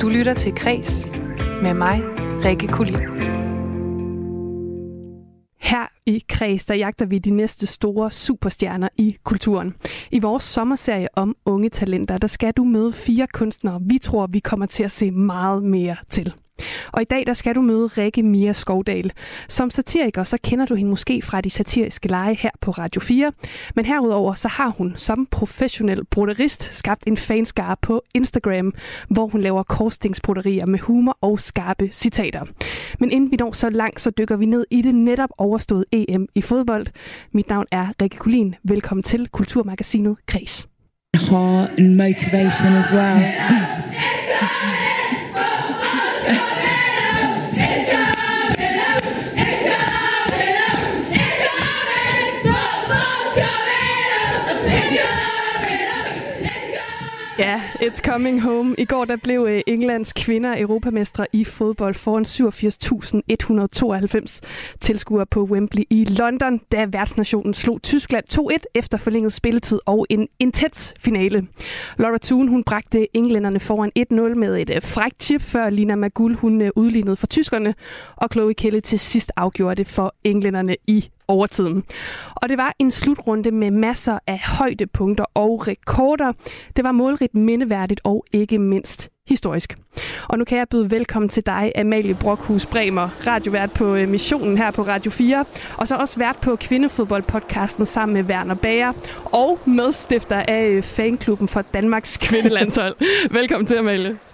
Du lytter til Kres med mig, Rikke Kulin. Her i Kreds, der jagter vi de næste store superstjerner i kulturen. I vores sommerserie om unge talenter, der skal du møde fire kunstnere, vi tror, vi kommer til at se meget mere til. Og i dag der skal du møde Rikke Mia Skovdal. Som satiriker så kender du hende måske fra de satiriske lege her på Radio 4, men herudover så har hun som professionel broderist skabt en fanskare på Instagram, hvor hun laver korsstingsbroderier med humor og skarpe citater. Men inden vi når så langt, så dykker vi ned i det netop overståede EM i fodbold. Mit navn er Rikke Kulin. Velkommen til Kulturmagasinet Græs. And motivation as well. it's coming home. I går der blev øh, Englands kvinder europamestre i fodbold foran 87.192 tilskuere på Wembley i London, da værtsnationen slog Tyskland 2-1 efter forlænget spilletid og en intens finale. Laura Thun hun bragte englænderne foran 1-0 med et øh, frækt chip, før Lina Magul hun øh, udlignede for tyskerne, og Chloe Kelly til sidst afgjorde det for englænderne i overtiden. Og det var en slutrunde med masser af højdepunkter og rekorder. Det var målrigt mindeværdigt og ikke mindst historisk. Og nu kan jeg byde velkommen til dig, Amalie Brokhus Bremer, radiovært på øh, Missionen her på Radio 4, og så også vært på Kvindefodboldpodcasten sammen med Werner Bager, og medstifter af øh, fanklubben for Danmarks kvindelandshold. velkommen til, Amalie.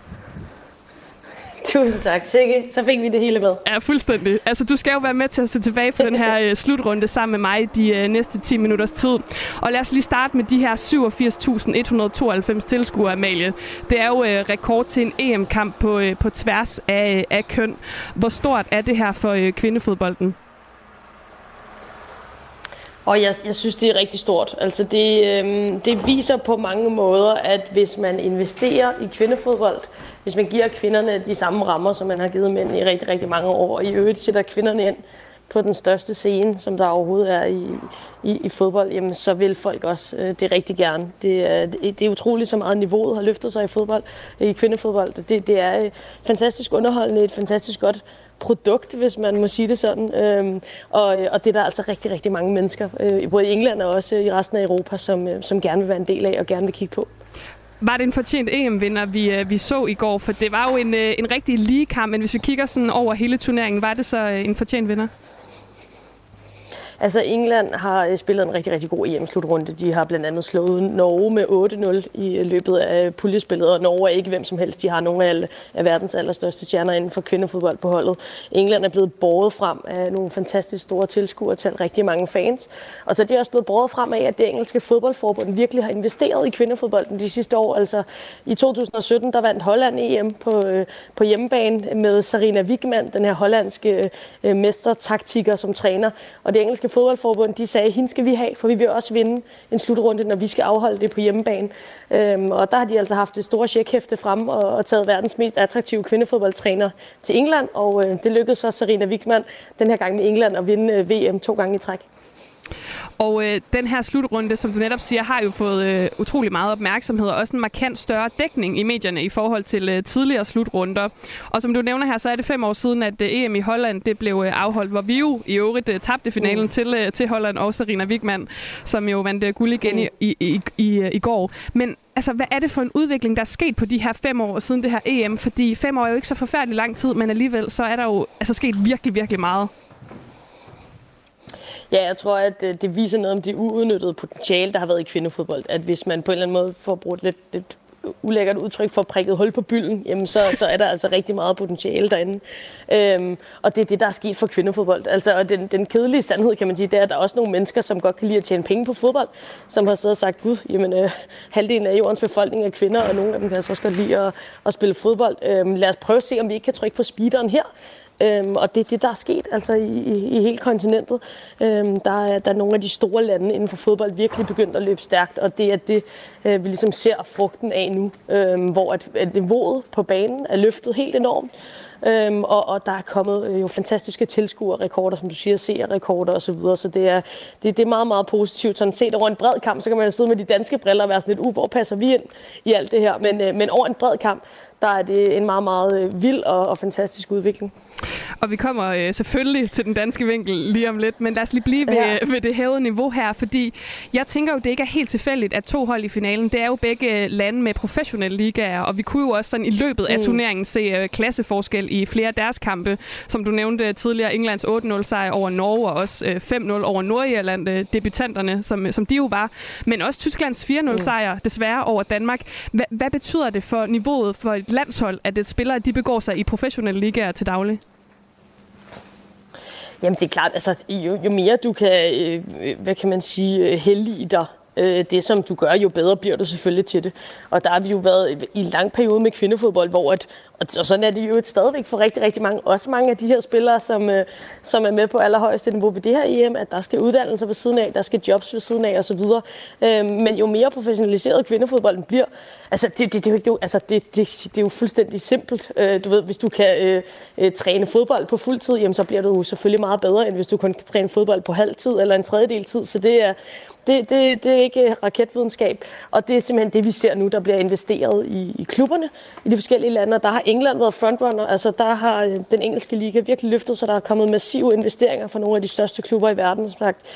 Tusind tak, Sikke. Så fik vi det hele med. Ja, fuldstændig. Altså, du skal jo være med til at se tilbage på den her uh, slutrunde sammen med mig de uh, næste 10 minutters tid. Og lad os lige starte med de her 87.192 tilskuere, Amalie. Det er jo uh, rekord til en EM-kamp på, uh, på tværs af, af køn. Hvor stort er det her for uh, kvindefodbolden? Og jeg, jeg synes, det er rigtig stort. Altså det, øhm, det viser på mange måder, at hvis man investerer i kvindefodbold, hvis man giver kvinderne de samme rammer, som man har givet mænd i rigtig, rigtig mange år, og i øvrigt sætter kvinderne ind på den største scene, som der overhovedet er i, i, i fodbold, jamen, så vil folk også øh, det rigtig gerne. Det er, det er utroligt, så meget niveauet har løftet sig i fodbold, i kvindefodbold. Det, det er øh, fantastisk underholdende, et fantastisk godt produkt, hvis man må sige det sådan. Øhm, og, og det er der altså rigtig, rigtig mange mennesker, øh, både i England og også i resten af Europa, som, øh, som gerne vil være en del af og gerne vil kigge på. Var det en fortjent EM-vinder, vi, øh, vi så i går? For det var jo en, øh, en rigtig lige kamp, men hvis vi kigger sådan over hele turneringen, var det så øh, en fortjent vinder? Altså England har øh, spillet en rigtig, rigtig god EM-slutrunde. De har blandt andet slået Norge med 8-0 i øh, løbet af øh, puljespillet, og Norge er ikke hvem som helst. De har nogle af, af verdens allerstørste stjerner inden for kvindefodbold på holdet. England er blevet båret frem af nogle fantastisk store tilskuere til rigtig mange fans. Og så er de også blevet båret frem af, at det engelske fodboldforbund virkelig har investeret i kvindefodbolden de sidste år. Altså i 2017, der vandt Holland EM på, øh, på hjemmebane med Sarina Wigman, den her hollandske mestertaktiker som træner. Og det engelske fodboldforbund, de sagde, hende skal vi have, for vi vil også vinde en slutrunde, når vi skal afholde det på hjemmebane. Øhm, og der har de altså haft det store checkhæfte frem og, og taget verdens mest attraktive kvindefodboldtræner til England, og øh, det lykkedes så Serena Wigman den her gang med England at vinde øh, VM to gange i træk. Og øh, den her slutrunde, som du netop siger, har jo fået øh, utrolig meget opmærksomhed og også en markant større dækning i medierne i forhold til øh, tidligere slutrunder. Og som du nævner her, så er det fem år siden, at øh, EM i Holland det blev øh, afholdt, hvor vi jo i øvrigt øh, tabte finalen mm. til, øh, til Holland og Serena Wigman, som jo vandt øh, guld igen mm. i, i, i, i, i går. Men altså, hvad er det for en udvikling, der er sket på de her fem år siden det her EM? Fordi fem år er jo ikke så forfærdelig lang tid, men alligevel så er der jo altså, sket virkelig, virkelig meget. Ja, jeg tror, at øh, det viser noget om det uudnyttede potentiale, der har været i kvindefodbold. At hvis man på en eller anden måde får brugt lidt, lidt ulækkert udtryk for prikket hul på bylden, jamen så, så er der altså rigtig meget potentiale derinde. Øhm, og det er det, der er sket for kvindefodbold. Altså, og den, den kedelige sandhed, kan man sige, det er, at der er også nogle mennesker, som godt kan lide at tjene penge på fodbold, som har siddet og sagt, gud, jamen, øh, halvdelen af jordens befolkning er kvinder, og nogle af dem kan altså også godt lide at, at spille fodbold. Øhm, lad os prøve at se, om vi ikke kan trykke på speederen her. Øhm, og det er det, der er sket altså i, i, i hele kontinentet. Øhm, der, er, der er nogle af de store lande inden for fodbold virkelig begyndt at løbe stærkt, og det er det, øh, vi ligesom ser frugten af nu, øhm, hvor at, at niveauet på banen er løftet helt enormt øhm, og, og der er kommet øh, jo fantastiske tilskuerrekorder, som du siger, seerrekorder osv., så, videre. så det er, det, det er meget, meget positivt. Sådan set over en bred kamp, så kan man sidde med de danske briller og være sådan lidt, uh, hvor passer vi ind i alt det her? Men, øh, men over en bred kamp, der er det en meget, meget øh, vild og, og fantastisk udvikling. Og vi kommer øh, selvfølgelig til den danske vinkel lige om lidt, men lad os lige blive ved, ja. ved det hævede niveau her, fordi jeg tænker jo, det ikke er helt tilfældigt, at to hold i finalen, det er jo begge lande med professionelle ligaer, og vi kunne jo også sådan i løbet af mm. turneringen se øh, klasseforskel i flere af deres kampe. Som du nævnte tidligere, Englands 8-0 sejr over Norge, og også øh, 5-0 over Nordirland, øh, debutanterne, som, som de jo var. Men også Tysklands 4-0 mm. sejr, desværre over Danmark. Hva, hvad betyder det for niveauet for et landshold, at et spillere de begår sig i professionelle ligaer til daglig? Jamen det er klart, altså jo, jo mere du kan, øh, hvad kan man sige, heldige dig øh, det, som du gør, jo bedre bliver du selvfølgelig til det. Og der har vi jo været i en lang periode med kvindefodbold, hvor at, og sådan er det jo stadigvæk for rigtig, rigtig mange, også mange af de her spillere, som, øh, som er med på allerhøjeste niveau ved det her EM, at der skal uddannelser ved siden af, der skal jobs ved siden af osv. Øh, men jo mere professionaliseret kvindefodbolden bliver, altså det, det, det, det, altså det, det, det er jo fuldstændig simpelt. Øh, du ved, hvis du kan øh, øh, træne fodbold på fuld tid, jamen, så bliver du selvfølgelig meget bedre, end hvis du kun kan træne fodbold på halv tid eller en tredjedel tid. Så det er, det, det, det er ikke øh, raketvidenskab, og det er simpelthen det, vi ser nu, der bliver investeret i, i klubberne i de forskellige lande, og der har England været frontrunner. Altså, der har øh, den engelske liga virkelig løftet, så der er kommet massive investeringer fra nogle af de største klubber i verden. Som sagt,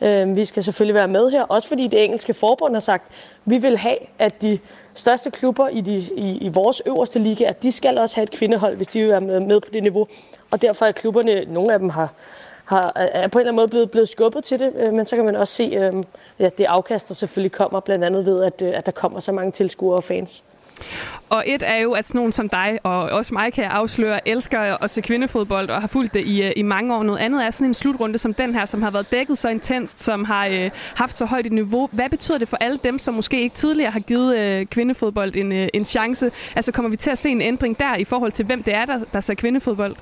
øh, vi skal selvfølgelig være med her, også fordi det engelske forbund har sagt, vi vil have, at de største klubber i, de, i, i vores øverste liga, at de skal også have et kvindehold, hvis de vil være med, med på det niveau. Og derfor er klubberne, nogle af dem har har, er på en eller anden måde blevet, blevet skubbet til det, øh, men så kan man også se, øh, ja, det afkaster selvfølgelig kommer, blandt andet ved, at, øh, at der kommer så mange tilskuere og fans. Og et er jo, at sådan nogen som dig, og også mig kan jeg afsløre, elsker at se kvindefodbold og har fulgt det i, øh, i mange år. Noget andet er sådan en slutrunde som den her, som har været dækket så intenst, som har øh, haft så højt et niveau. Hvad betyder det for alle dem, som måske ikke tidligere har givet øh, kvindefodbold en, øh, en chance? Altså kommer vi til at se en ændring der i forhold til, hvem det er, der, der ser kvindefodbold?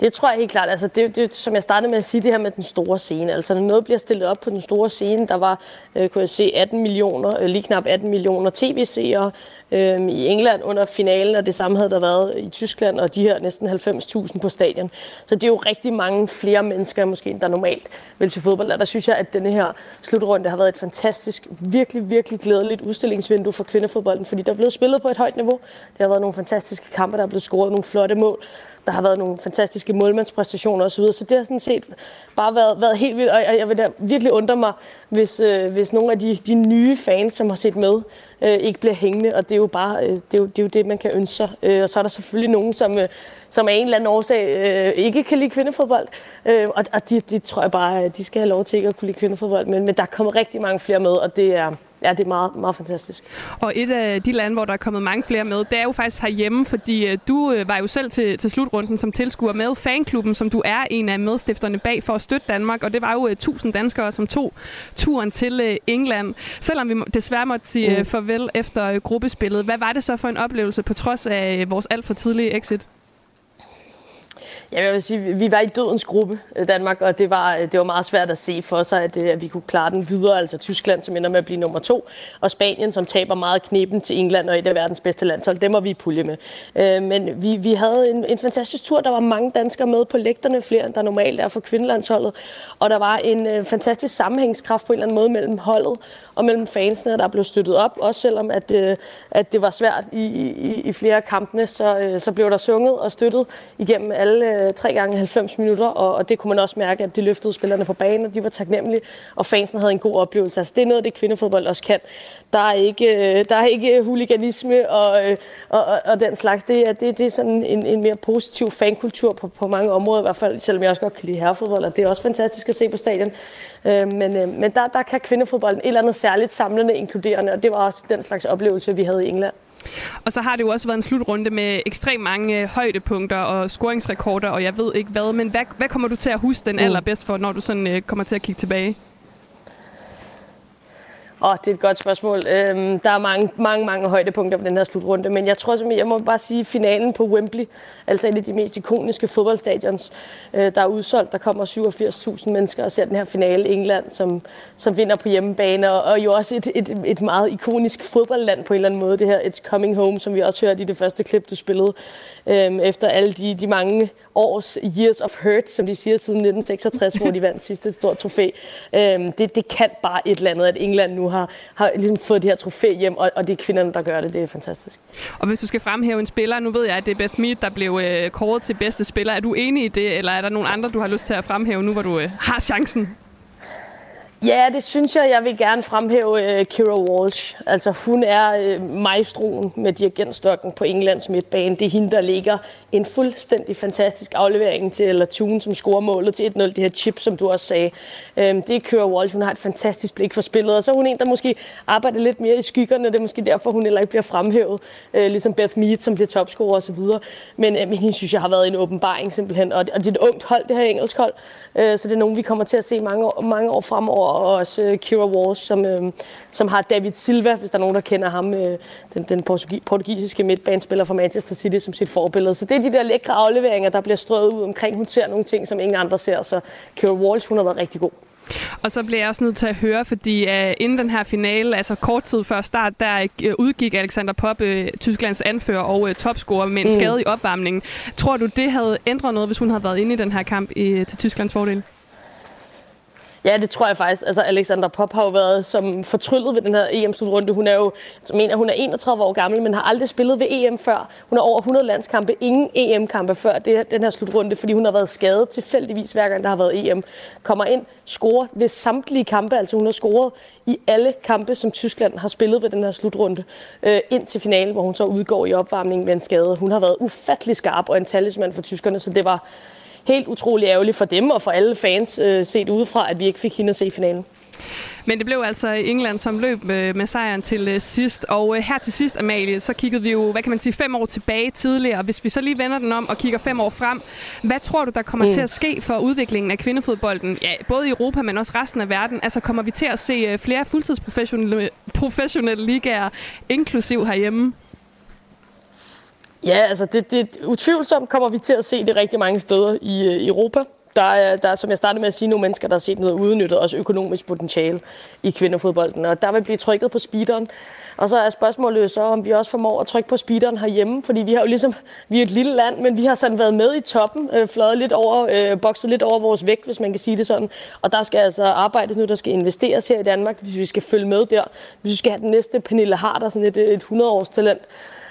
Det tror jeg helt klart. Altså det, det, som jeg startede med at sige, det her med den store scene. Altså når noget bliver stillet op på den store scene, der var, øh, kunne jeg se, 18 millioner, øh, lige knap 18 millioner tv-seere øh, i England under finalen, og det samme havde der været i Tyskland, og de her næsten 90.000 på stadion. Så det er jo rigtig mange flere mennesker, måske end der normalt vil til fodbold. Og der synes jeg, at denne her slutrunde har været et fantastisk, virkelig, virkelig glædeligt udstillingsvindue for kvindefodbolden, fordi der er blevet spillet på et højt niveau. Der har været nogle fantastiske kampe, der er blevet scoret nogle flotte mål. Der har været nogle fantastiske målmandspræstationer osv., så det har sådan set bare været, været helt vildt, og jeg vil da virkelig undre mig, hvis, øh, hvis nogle af de, de nye fans, som har set med, øh, ikke bliver hængende, og det er jo bare øh, det, er jo, det, er jo det, man kan ønske sig. Øh, og så er der selvfølgelig nogen, som, øh, som af en eller anden årsag øh, ikke kan lide kvindefodbold, øh, og, og de, de tror jeg bare, øh, de skal have lov til ikke at kunne lide kvindefodbold, men, men der kommer rigtig mange flere med, og det er, ja, det er meget, meget fantastisk. Og et af de lande, hvor der er kommet mange flere med, det er jo faktisk herhjemme, fordi øh, du øh, var jo selv til, til slutrunden som tilskuer med fanklubben, som du er en af medstifterne bag for at støtte Danmark, og det var jo 1000 øh, danskere, som tog turen til England. Selvom vi desværre måtte sige mm. farvel efter gruppespillet, hvad var det så for en oplevelse på trods af vores alt for tidlige exit? Ja, jeg vil sige, vi var i dødens gruppe, øh, Danmark, og det var, øh, det var meget svært at se for sig, at, øh, at vi kunne klare den videre. Altså Tyskland, som ender med at blive nummer to, og Spanien, som taber meget knepen til England og et af verdens bedste landshold. Dem var vi i pulje med. Men vi, vi havde en, en fantastisk tur. Der var mange danskere med på lægterne, flere end der normalt er for kvindelandsholdet. Og der var en fantastisk sammenhængskraft på en eller anden måde mellem holdet og mellem fansene, der blev støttet op. Også selvom at, at det var svært i, i, i flere af kampene, så, så blev der sunget og støttet igennem alle øh, tre gange 90 minutter, og, og det kunne man også mærke, at de løftede spillerne på banen, og de var taknemmelige, og fansen havde en god oplevelse. Altså, det er noget det, kvindefodbold også kan. Der er ikke, øh, der er ikke huliganisme og, øh, og, og, og den slags. Det er, det, det er sådan en, en mere positiv fankultur på, på mange områder, i hvert fald, selvom jeg også godt kan lide herrefodbold, og det er også fantastisk at se på stadion. Øh, men øh, men der, der kan kvindefodbolden et eller andet særligt samlende, inkluderende, og det var også den slags oplevelse, vi havde i England. Og så har det jo også været en slutrunde med ekstremt mange øh, højdepunkter og scoringsrekorder, og jeg ved ikke hvad, men hvad, hvad kommer du til at huske den mm. allerbedst for, når du sådan øh, kommer til at kigge tilbage? Åh, oh, det er et godt spørgsmål. Øhm, der er mange, mange, mange højdepunkter på den her slutrunde, men jeg tror simpelthen, jeg må bare sige, finalen på Wembley, altså et af de mest ikoniske fodboldstadions, øh, der er udsolgt. Der kommer 87.000 mennesker og ser den her finale England, som, som vinder på hjemmebane, og, og jo også et, et, et meget ikonisk fodboldland på en eller anden måde, det her It's Coming Home, som vi også hørte i det første klip, du spillede, øhm, efter alle de, de mange års years of hurt, som de siger siden 1966, hvor de vandt sidste stort trofæ. Øhm, det, det kan bare et eller andet, at England nu har, har ligesom fået det her trofæ hjem, og, og det er kvinderne, der gør det. Det er fantastisk. Og hvis du skal fremhæve en spiller, nu ved jeg, at det er Beth Mead, der blev øh, kåret til bedste spiller. Er du enig i det, eller er der nogen andre, du har lyst til at fremhæve nu, hvor du øh, har chancen? Ja, det synes jeg. Jeg vil gerne fremhæve uh, Kira Walsh. Altså, hun er uh, maestroen med dirigentstokken på Englands midtbane. Det er hende, der ligger en fuldstændig fantastisk aflevering til eller Tune, som scorer målet til 1-0. Det her chip, som du også sagde. Um, det er Kira Walsh. Hun har et fantastisk blik for spillet. Og så er hun en, der måske arbejder lidt mere i skyggerne. Det er måske derfor, hun heller ikke bliver fremhævet. Uh, ligesom Beth Mead, som bliver topscorer osv. Men, uh, men hende synes jeg har været en åbenbaring simpelthen. Og, og det er et ungt hold, det her engelsk hold. Uh, så det er nogen, vi kommer til at se mange år, mange år fremover og også uh, Kira Walsh, som, uh, som har David Silva, hvis der er nogen, der kender ham, uh, den, den portugisiske midtbanespiller fra Manchester City, som sit forbillede. Så det er de der lækre afleveringer, der bliver strøget ud omkring. Hun ser nogle ting, som ingen andre ser, så Kira Walsh, hun har været rigtig god. Og så bliver jeg også nødt til at høre, fordi uh, inden den her finale, altså kort tid før start, der uh, udgik Alexander Popp, uh, Tysklands anfører og uh, topscorer med en mm. skade i opvarmningen. Tror du, det havde ændret noget, hvis hun havde været inde i den her kamp i, til Tysklands fordel? Ja, det tror jeg faktisk. Altså, Alexander Pop har jo været som fortryllet ved den her EM-slutrunde. Hun er jo, som mener, hun er 31 år gammel, men har aldrig spillet ved EM før. Hun har over 100 landskampe, ingen EM-kampe før det, den her slutrunde, fordi hun har været skadet tilfældigvis hver gang, der har været EM. Kommer ind, scorer ved samtlige kampe, altså hun har scoret i alle kampe, som Tyskland har spillet ved den her slutrunde, øh, ind til finalen, hvor hun så udgår i opvarmningen ved en skade. Hun har været ufattelig skarp og en talisman for tyskerne, så det var helt utrolig ærgerligt for dem og for alle fans øh, set udefra, at vi ikke fik hende at se finalen. Men det blev altså England, som løb øh, med sejren til øh, sidst. Og øh, her til sidst, Amalie, så kiggede vi jo, hvad kan man sige, fem år tilbage tidligere. Hvis vi så lige vender den om og kigger fem år frem, hvad tror du, der kommer mm. til at ske for udviklingen af kvindefodbolden? Ja, både i Europa, men også resten af verden. Altså kommer vi til at se flere fuldtidsprofessionelle professionelle ligaer, inklusiv herhjemme? Ja, altså det, det, utvivlsomt kommer vi til at se det rigtig mange steder i, øh, i øh, Europa. Der er, der er, som jeg startede med at sige, nogle mennesker, der har set noget udnyttet, også økonomisk potentiale i kvindefodbolden. Og der vil blive trykket på speederen. Og så er spørgsmålet så, om vi også formår at trykke på speederen herhjemme, fordi vi har jo ligesom, vi er et lille land, men vi har sådan været med i toppen, øh, fløjet lidt over, øh, bokset lidt over vores vægt, hvis man kan sige det sådan. Og der skal altså arbejdes nu, der skal investeres her i Danmark, hvis vi skal følge med der. Hvis vi skal have den næste Pernille Harder, sådan et, et 100-års talent,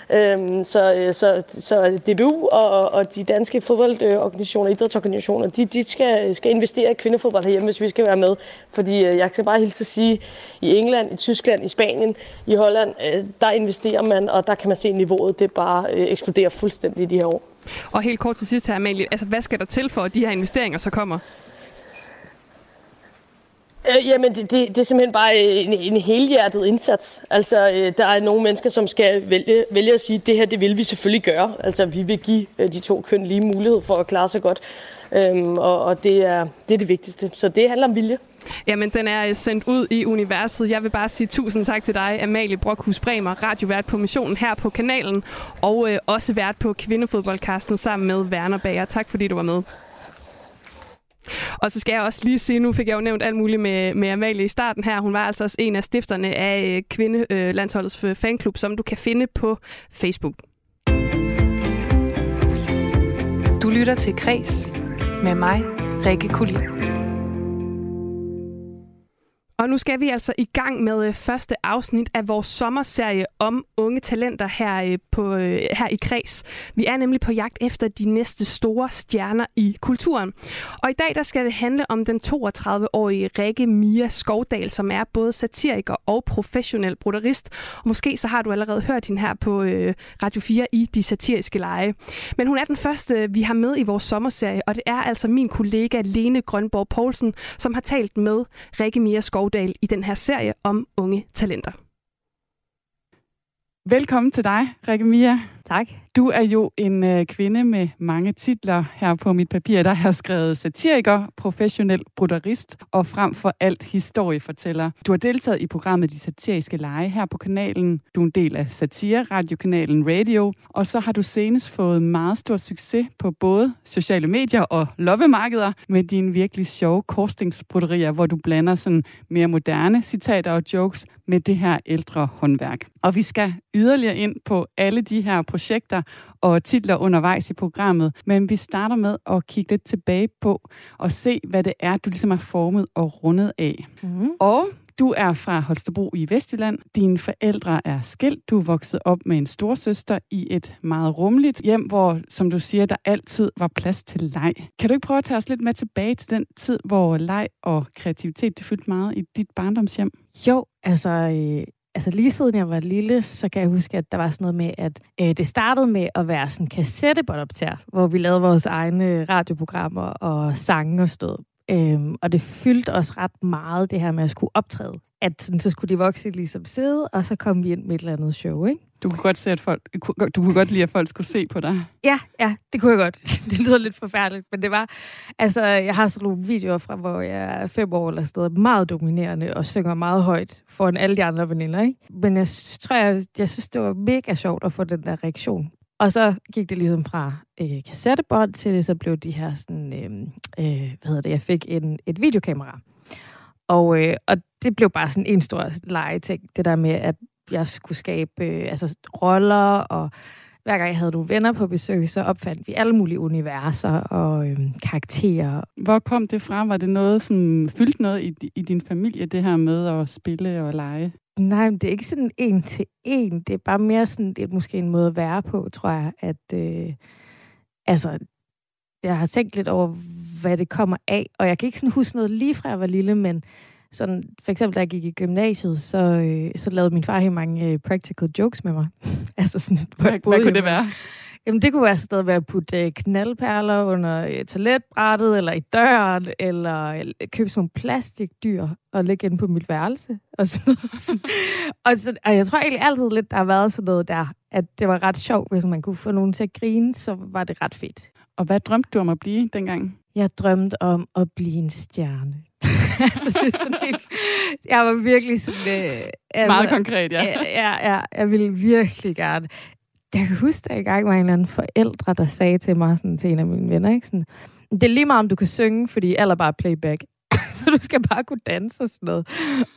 Øhm, så, øh, så, så DBU og, og de danske fodboldorganisationer, idrætsorganisationer, de, de skal, skal investere i kvindefodbold herhjemme, hvis vi skal være med. Fordi øh, jeg kan bare hilse at sige, i England, i Tyskland, i Spanien, i Holland, øh, der investerer man, og der kan man se niveauet, det bare eksploderer fuldstændig i de her år. Og helt kort til sidst her, Amalie, altså hvad skal der til for, at de her investeringer så kommer? Øh, jamen, det, det, det er simpelthen bare en, en helhjertet indsats. Altså, øh, der er nogle mennesker, som skal vælge, vælge at sige, det her, det vil vi selvfølgelig gøre. Altså, vi vil give øh, de to køn lige mulighed for at klare sig godt. Øhm, og og det, er, det er det vigtigste. Så det handler om vilje. Jamen, den er øh, sendt ud i universet. Jeg vil bare sige tusind tak til dig, Amalie Brokhus Bremer, radiovært på missionen her på kanalen, og øh, også vært på Kvindefodboldkasten sammen med Werner Bager. Tak fordi du var med. Og så skal jeg også lige sige, nu fik jeg jo nævnt alt muligt med, med Amalie i starten her. Hun var altså også en af stifterne af øh, Kvindelandsholdets øh, øh, fanklub, som du kan finde på Facebook. Du lytter til Kres med mig, Rikke Kulin. Og nu skal vi altså i gang med øh, første afsnit af vores sommerserie om unge talenter her, øh, på, øh, her i Kreds. Vi er nemlig på jagt efter de næste store stjerner i kulturen. Og i dag der skal det handle om den 32-årige Rikke Mia Skovdal, som er både satiriker og professionel broderist. Og måske så har du allerede hørt hende her på Radio 4 i De Satiriske Lege. Men hun er den første, vi har med i vores sommerserie, og det er altså min kollega Lene Grønborg Poulsen, som har talt med Rikke Mia Skovdal Skovdal i den her serie om unge talenter. Velkommen til dig, Rikke Mia. Tak. Du er jo en øh, kvinde med mange titler her på mit papir. Der har skrevet satiriker, professionel bruderist og frem for alt historiefortæller. Du har deltaget i programmet De Satiriske Lege her på kanalen. Du er en del af satire, radiokanalen Radio. Og så har du senest fået meget stor succes på både sociale medier og loppemarkeder med dine virkelig sjove korstingsbroderier, hvor du blander sådan mere moderne citater og jokes med det her ældre håndværk. Og vi skal yderligere ind på alle de her projekter og titler undervejs i programmet, men vi starter med at kigge lidt tilbage på og se, hvad det er, du ligesom er formet og rundet af. Mm. Og du er fra Holstebro i Vestjylland. Dine forældre er skilt. Du er vokset op med en storsøster i et meget rummeligt hjem, hvor, som du siger, der altid var plads til leg. Kan du ikke prøve at tage os lidt med tilbage til den tid, hvor leg og kreativitet det fyldte meget i dit barndomshjem? Jo, altså øh, altså lige siden jeg var lille, så kan jeg huske, at der var sådan noget med, at øh, det startede med at være sådan kassettebåndoptager, hvor vi lavede vores egne øh, radioprogrammer og sange og stod. Øhm, og det fyldte os ret meget, det her med at skulle optræde. At sådan, så skulle de voksne ligesom sidde, og så kom vi ind med et eller andet show, ikke? Du kunne godt se, at folk, du kunne godt lide, at folk skulle se på dig. Ja, ja, det kunne jeg godt. Det lyder lidt forfærdeligt, men det var... Altså, jeg har sådan nogle videoer fra, hvor jeg er fem år eller sted, meget dominerende og synger meget højt foran alle de andre veninder, ikke? Men jeg tror, jeg, jeg synes, det var mega sjovt at få den der reaktion. Og så gik det ligesom fra øh, kassettebånd til det, så blev de her sådan, øh, øh, hvad hedder det, jeg fik en, et videokamera. Og, øh, og det blev bare sådan en stor legeting, det der med, at jeg skulle skabe øh, altså, roller, og hver gang jeg havde nogle venner på besøg, så opfandt vi alle mulige universer og øh, karakterer. Hvor kom det fra? Var det noget, som fyldte noget i, i din familie, det her med at spille og lege? Nej, det er ikke sådan en til en. Det er bare mere sådan, det er måske en måde at være på, tror jeg. At, øh, altså, jeg har tænkt lidt over, hvad det kommer af. Og jeg kan ikke sådan huske noget lige fra jeg var lille, men sådan, for eksempel, da jeg gik i gymnasiet, så, øh, så lavede min far helt mange øh, practical jokes med mig. altså sådan, hvad, hvad kunne det være? Jamen, det kunne være sted ved at putte øh, knaldperler under øh, toiletbrættet, eller i døren, eller øh, købe sådan nogle plastikdyr og lægge ind på mit værelse. Og, sådan og, så, og jeg tror egentlig altid lidt, der har været sådan noget der, at det var ret sjovt, hvis man kunne få nogen til at grine, så var det ret fedt. Og hvad drømte du om at blive dengang? Jeg drømte om at blive en stjerne. altså, det er sådan helt, jeg var virkelig sådan... Øh, altså, Meget konkret, ja. ja. Ja, jeg ville virkelig gerne. Jeg kan huske, at jeg engang var en eller anden forældre, der sagde til mig, sådan, til en af mine venner, ikke? Sådan, det er lige meget, om du kan synge, fordi alle bare playback. så du skal bare kunne danse og sådan noget.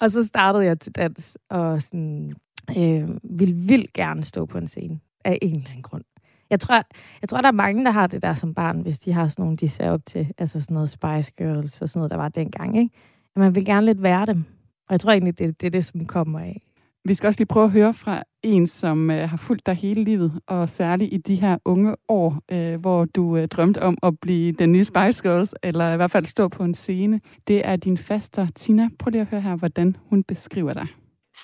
Og så startede jeg til dans, og sådan, øh, ville vildt gerne stå på en scene af en eller anden grund. Jeg tror, jeg tror, der er mange, der har det der som barn, hvis de har sådan nogle, de ser op til, altså sådan noget Spice Girls og sådan noget, der var dengang, ikke? Man vil gerne lidt være dem. Og jeg tror egentlig, det er det, det sådan kommer af. Vi skal også lige prøve at høre fra en, som øh, har fulgt dig hele livet, og særligt i de her unge år, øh, hvor du øh, drømte om at blive den nye Spice Girls, eller i hvert fald stå på en scene. Det er din faster, Tina. Prøv lige at høre her, hvordan hun beskriver dig.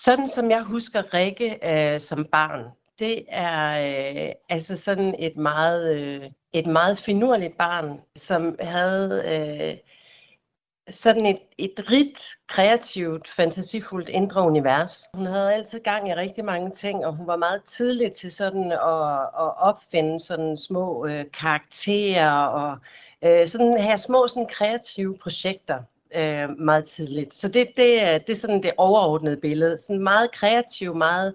Sådan som jeg husker Rikke øh, som barn, det er øh, altså sådan et meget, øh, et meget finurligt barn, som havde øh, sådan et, et rigt, kreativt, fantasifuldt indre univers. Hun havde altid gang i rigtig mange ting, og hun var meget tidlig til sådan at, at opfinde sådan små øh, karakterer og øh, sådan have små sådan kreative projekter øh, meget tidligt. Så det, det, øh, det er sådan det overordnede billede. Sådan meget kreativ, meget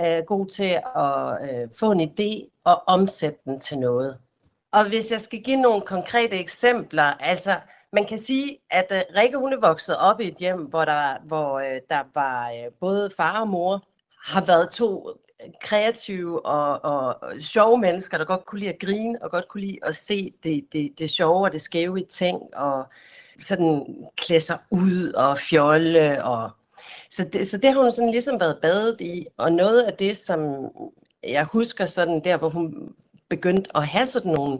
øh, god til at øh, få en idé og omsætte den til noget. Og hvis jeg skal give nogle konkrete eksempler, altså man kan sige, at uh, Rikke hun er vokset op i et hjem, hvor der, hvor, uh, der var uh, både far og mor har været to kreative og, og, og sjove mennesker, der godt kunne lide at grine og godt kunne lide at se det, det, det sjove og det skæve i ting og sådan klæde sig ud og fjolle og så det, så det har hun sådan ligesom været badet i, og noget af det, som jeg husker sådan der, hvor hun begyndte at have sådan nogle,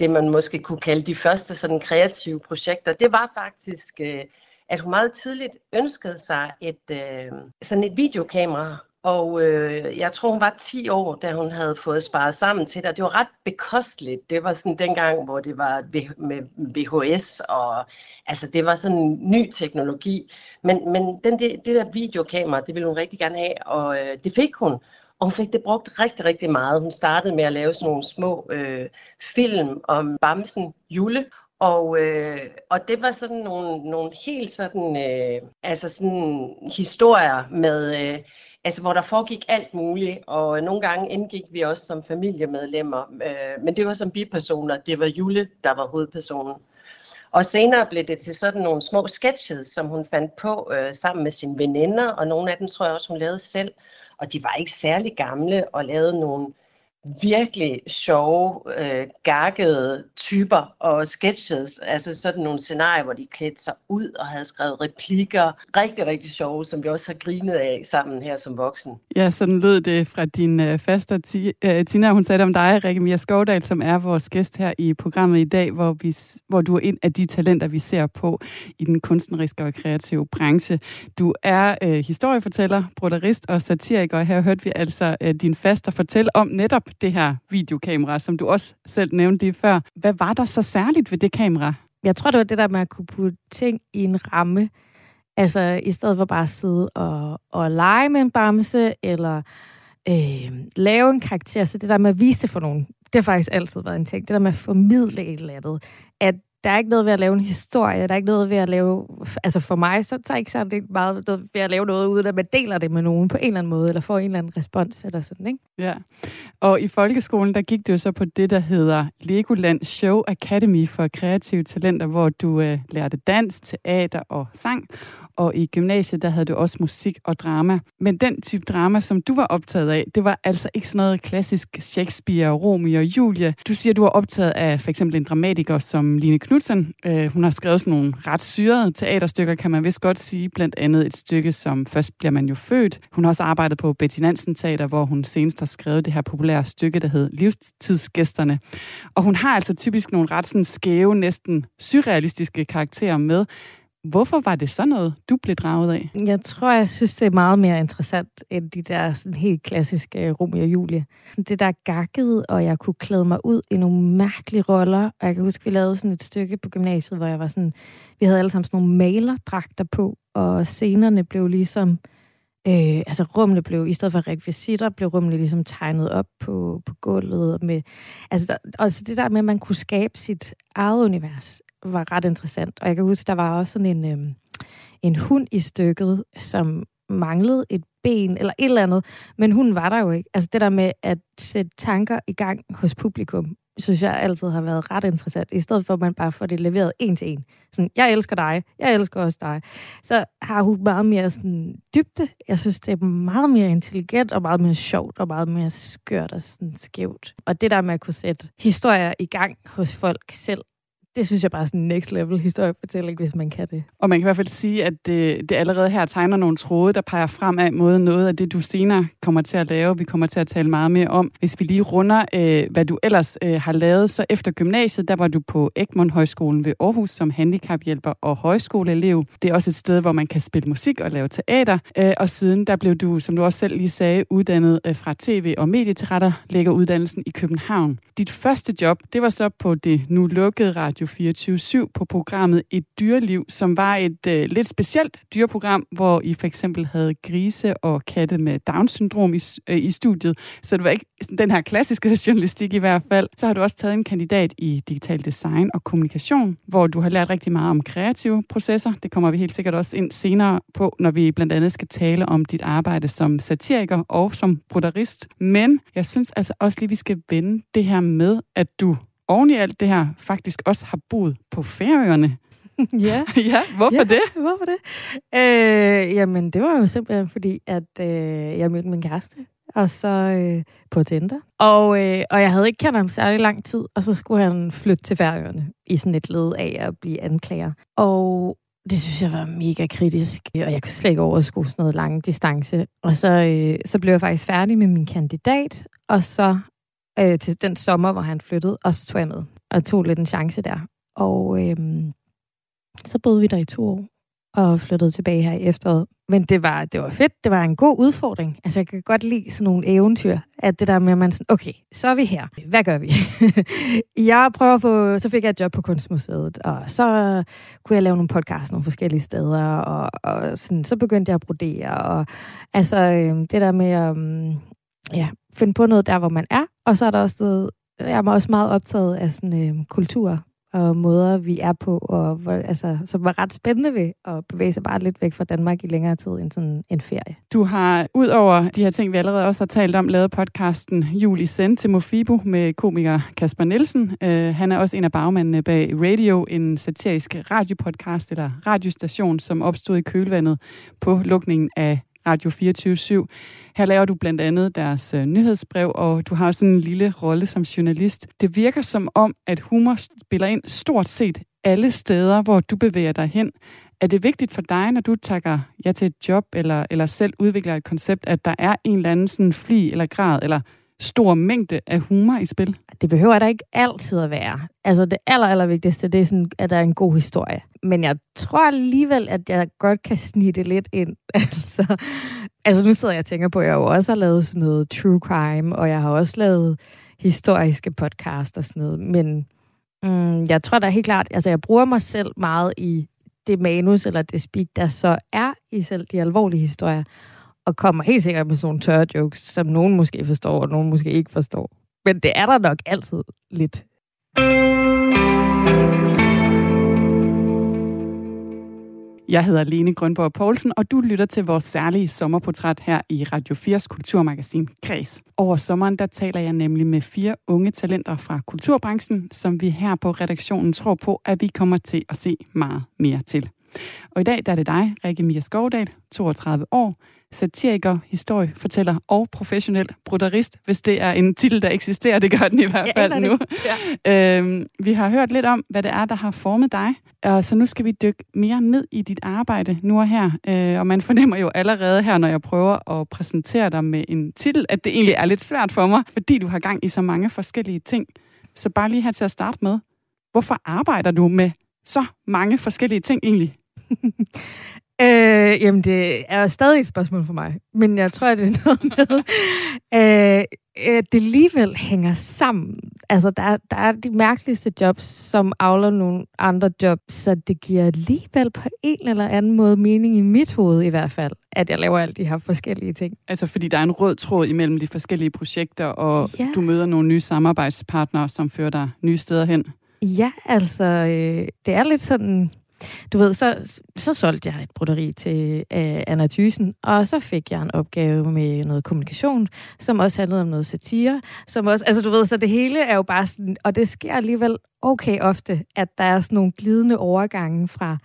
det man måske kunne kalde de første sådan kreative projekter, det var faktisk, øh, at hun meget tidligt ønskede sig et, øh, sådan et videokamera, og øh, jeg tror, hun var 10 år, da hun havde fået sparet sammen til det. og Det var ret bekosteligt. Det var sådan dengang, hvor det var med VHS, og altså det var sådan en ny teknologi. Men, men den, det, det der videokamera, det ville hun rigtig gerne have, og øh, det fik hun. Og hun fik det brugt rigtig, rigtig meget. Hun startede med at lave sådan nogle små øh, film om Bamsen Jule, og, øh, og det var sådan nogle, nogle helt sådan, øh, altså sådan historier med, øh, altså hvor der foregik alt muligt, og nogle gange indgik vi også som familiemedlemmer, øh, men det var som bipersoner, det var Jule, der var hovedpersonen. Og senere blev det til sådan nogle små sketches, som hun fandt på øh, sammen med sine veninder, og nogle af dem tror jeg også, hun lavede selv. Og de var ikke særlig gamle og lavede nogle virkelig sjove, øh, gakkede typer og sketches, altså sådan nogle scenarier, hvor de klædte sig ud og havde skrevet replikker, rigtig, rigtig sjove, som vi også har grinet af sammen her som voksen. Ja, sådan lød det fra din øh, faste øh, Tina, hun sagde om dig, Rikke Mia Skovdal, som er vores gæst her i programmet i dag, hvor, vi, hvor du er en af de talenter, vi ser på i den kunstneriske og kreative branche. Du er øh, historiefortæller, broderist og satiriker, og her hørte vi altså øh, din faster fortælle om netop det her videokamera, som du også selv nævnte lige før. Hvad var der så særligt ved det kamera? Jeg tror, det var det der med at kunne putte ting i en ramme. Altså, i stedet for bare at sidde og, og lege med en bamse, eller øh, lave en karakter. Så det der med at vise det for nogen, det har faktisk altid været en ting. Det der med at formidle et eller andet. At der er ikke noget ved at lave en historie, der er ikke noget ved at lave, altså for mig, så er ikke særlig meget noget ved at lave noget, uden at man deler det med nogen på en eller anden måde, eller får en eller anden respons, eller sådan, ikke? Ja, og i folkeskolen, der gik du jo så på det, der hedder Legoland Show Academy for kreative talenter, hvor du øh, lærte dans, teater og sang, og i gymnasiet, der havde du også musik og drama. Men den type drama, som du var optaget af, det var altså ikke sådan noget klassisk Shakespeare, Romeo og Julie. Du siger, du var optaget af for eksempel en dramatiker som Line Knudsen. Øh, hun har skrevet sådan nogle ret syrede teaterstykker, kan man vist godt sige. Blandt andet et stykke som Først bliver man jo født. Hun har også arbejdet på Betty Nansen Teater, hvor hun senest har skrevet det her populære stykke, der hedder Livstidsgæsterne. Og hun har altså typisk nogle ret sådan skæve, næsten surrealistiske karakterer med, Hvorfor var det så noget, du blev draget af? Jeg tror, jeg synes, det er meget mere interessant end de der sådan helt klassiske øh, Romeo og Julie. Det der gakkede, og jeg kunne klæde mig ud i nogle mærkelige roller. Og jeg kan huske, vi lavede sådan et stykke på gymnasiet, hvor jeg var sådan... Vi havde alle sammen sådan nogle malerdragter på, og scenerne blev ligesom... Øh, altså rummene blev, i stedet for rekvisitter, blev rummene ligesom tegnet op på, på gulvet. Med, altså, der, altså det der med, at man kunne skabe sit eget univers var ret interessant. Og jeg kan huske, der var også sådan en, øh, en hund i stykket, som manglede et ben eller et eller andet, men hun var der jo ikke. Altså det der med at sætte tanker i gang hos publikum, synes jeg altid har været ret interessant, i stedet for at man bare får det leveret en til en. Sådan, jeg elsker dig, jeg elsker også dig. Så har hun meget mere sådan dybde. Jeg synes, det er meget mere intelligent og meget mere sjovt og meget mere skørt og sådan skævt. Og det der med at kunne sætte historier i gang hos folk selv, det synes jeg bare er sådan en next level historiefortælling, hvis man kan det. Og man kan i hvert fald sige, at det, det allerede her tegner nogle tråde, der peger fremad mod noget af det, du senere kommer til at lave. Vi kommer til at tale meget mere om. Hvis vi lige runder, øh, hvad du ellers øh, har lavet, så efter gymnasiet, der var du på Egmont Højskolen ved Aarhus som handicaphjælper og højskoleelev. Det er også et sted, hvor man kan spille musik og lave teater. Øh, og siden, der blev du, som du også selv lige sagde, uddannet øh, fra tv- og medietilretter, lægger uddannelsen i København. Dit første job, det var så på det nu lukkede radio Radio 24 på programmet Et Dyreliv, som var et øh, lidt specielt dyreprogram, hvor I for eksempel havde grise og katte med Down-syndrom i, øh, i studiet. Så det var ikke den her klassiske journalistik i hvert fald. Så har du også taget en kandidat i digital design og kommunikation, hvor du har lært rigtig meget om kreative processer. Det kommer vi helt sikkert også ind senere på, når vi blandt andet skal tale om dit arbejde som satiriker og som bruderist. Men jeg synes altså også lige, vi skal vende det her med, at du oven i alt det her faktisk også har boet på Færøerne. ja. ja, hvorfor ja, det? Hvorfor det? Øh, jamen, det var jo simpelthen fordi, at øh, jeg mødte min kæreste, og så øh, på Tinder. Og, øh, og jeg havde ikke kendt ham særlig lang tid, og så skulle han flytte til Færøerne i sådan et led af at blive anklager. Og det synes jeg var mega kritisk, og jeg kunne slet ikke overskue sådan noget lang distance. Og så, øh, så blev jeg faktisk færdig med min kandidat, og så øh, til den sommer, hvor han flyttede, og så tog jeg med og tog lidt en chance der. Og øh, så boede vi der i to år og flyttede tilbage her i efteråret. Men det var, det var fedt. Det var en god udfordring. Altså, jeg kan godt lide sådan nogle eventyr. At det der med, at man sådan, okay, så er vi her. Hvad gør vi? jeg prøver at få, så fik jeg et job på Kunstmuseet, og så kunne jeg lave nogle podcasts nogle forskellige steder, og, og sådan, så begyndte jeg at brodere. Og, altså, øh, det der med at, ja, finde på noget der, hvor man er. Og så er der også noget, jeg er også meget optaget af sådan, øh, kultur og måder, vi er på, og hvor, altså, som var ret spændende ved at bevæge sig bare lidt væk fra Danmark i længere tid end sådan en ferie. Du har, ud over de her ting, vi allerede også har talt om, lavet podcasten Juli Send til Mofibo med komiker Kasper Nielsen. Uh, han er også en af bagmændene bag Radio, en satirisk radiopodcast eller radiostation, som opstod i kølvandet på lukningen af Radio 24 Her laver du blandt andet deres øh, nyhedsbrev, og du har sådan en lille rolle som journalist. Det virker som om, at humor spiller ind stort set alle steder, hvor du bevæger dig hen. Er det vigtigt for dig, når du takker ja til et job, eller, eller selv udvikler et koncept, at der er en eller anden sådan fli eller grad, eller stor mængde af humor i spil? Det behøver der ikke altid at være. Altså det aller, aller vigtigste, det er sådan, at der er en god historie. Men jeg tror alligevel, at jeg godt kan snitte lidt ind. altså, altså nu sidder jeg og tænker på, at jeg jo også har lavet sådan noget true crime, og jeg har også lavet historiske podcast og sådan noget. Men mm, jeg tror da helt klart, altså jeg bruger mig selv meget i det manus eller det speak, der så er i selv de alvorlige historier og kommer helt sikkert med sådan nogle tørre jokes, som nogen måske forstår, og nogen måske ikke forstår. Men det er der nok altid lidt. Jeg hedder Lene Grønborg Poulsen, og du lytter til vores særlige sommerportræt her i Radio 4's kulturmagasin Kreds. Over sommeren, der taler jeg nemlig med fire unge talenter fra kulturbranchen, som vi her på redaktionen tror på, at vi kommer til at se meget mere til. Og i dag der er det dig, Rikke Mia Skovdal, 32 år, satiriker, historiefortæller og professionel bruderist, hvis det er en titel, der eksisterer. Det gør den i hvert fald nu. Ja. Øhm, vi har hørt lidt om, hvad det er, der har formet dig. Og så nu skal vi dykke mere ned i dit arbejde nu og her. Øh, og man fornemmer jo allerede her, når jeg prøver at præsentere dig med en titel, at det egentlig er lidt svært for mig, fordi du har gang i så mange forskellige ting. Så bare lige her til at starte med. Hvorfor arbejder du med så mange forskellige ting egentlig? Øh, jamen, det er stadig et spørgsmål for mig. Men jeg tror, at det er noget med, øh, at det alligevel hænger sammen. Altså, der, der er de mærkeligste jobs, som avler nogle andre jobs, så det giver alligevel på en eller anden måde mening i mit hoved i hvert fald, at jeg laver alle de her forskellige ting. Altså, fordi der er en rød tråd imellem de forskellige projekter, og ja. du møder nogle nye samarbejdspartnere, som fører dig nye steder hen. Ja, altså, øh, det er lidt sådan du ved, så, så solgte jeg et broderi til øh, Anna Thysen, og så fik jeg en opgave med noget kommunikation, som også handlede om noget satire, som også, altså du ved, så det hele er jo bare sådan, og det sker alligevel okay ofte, at der er sådan nogle glidende overgange fra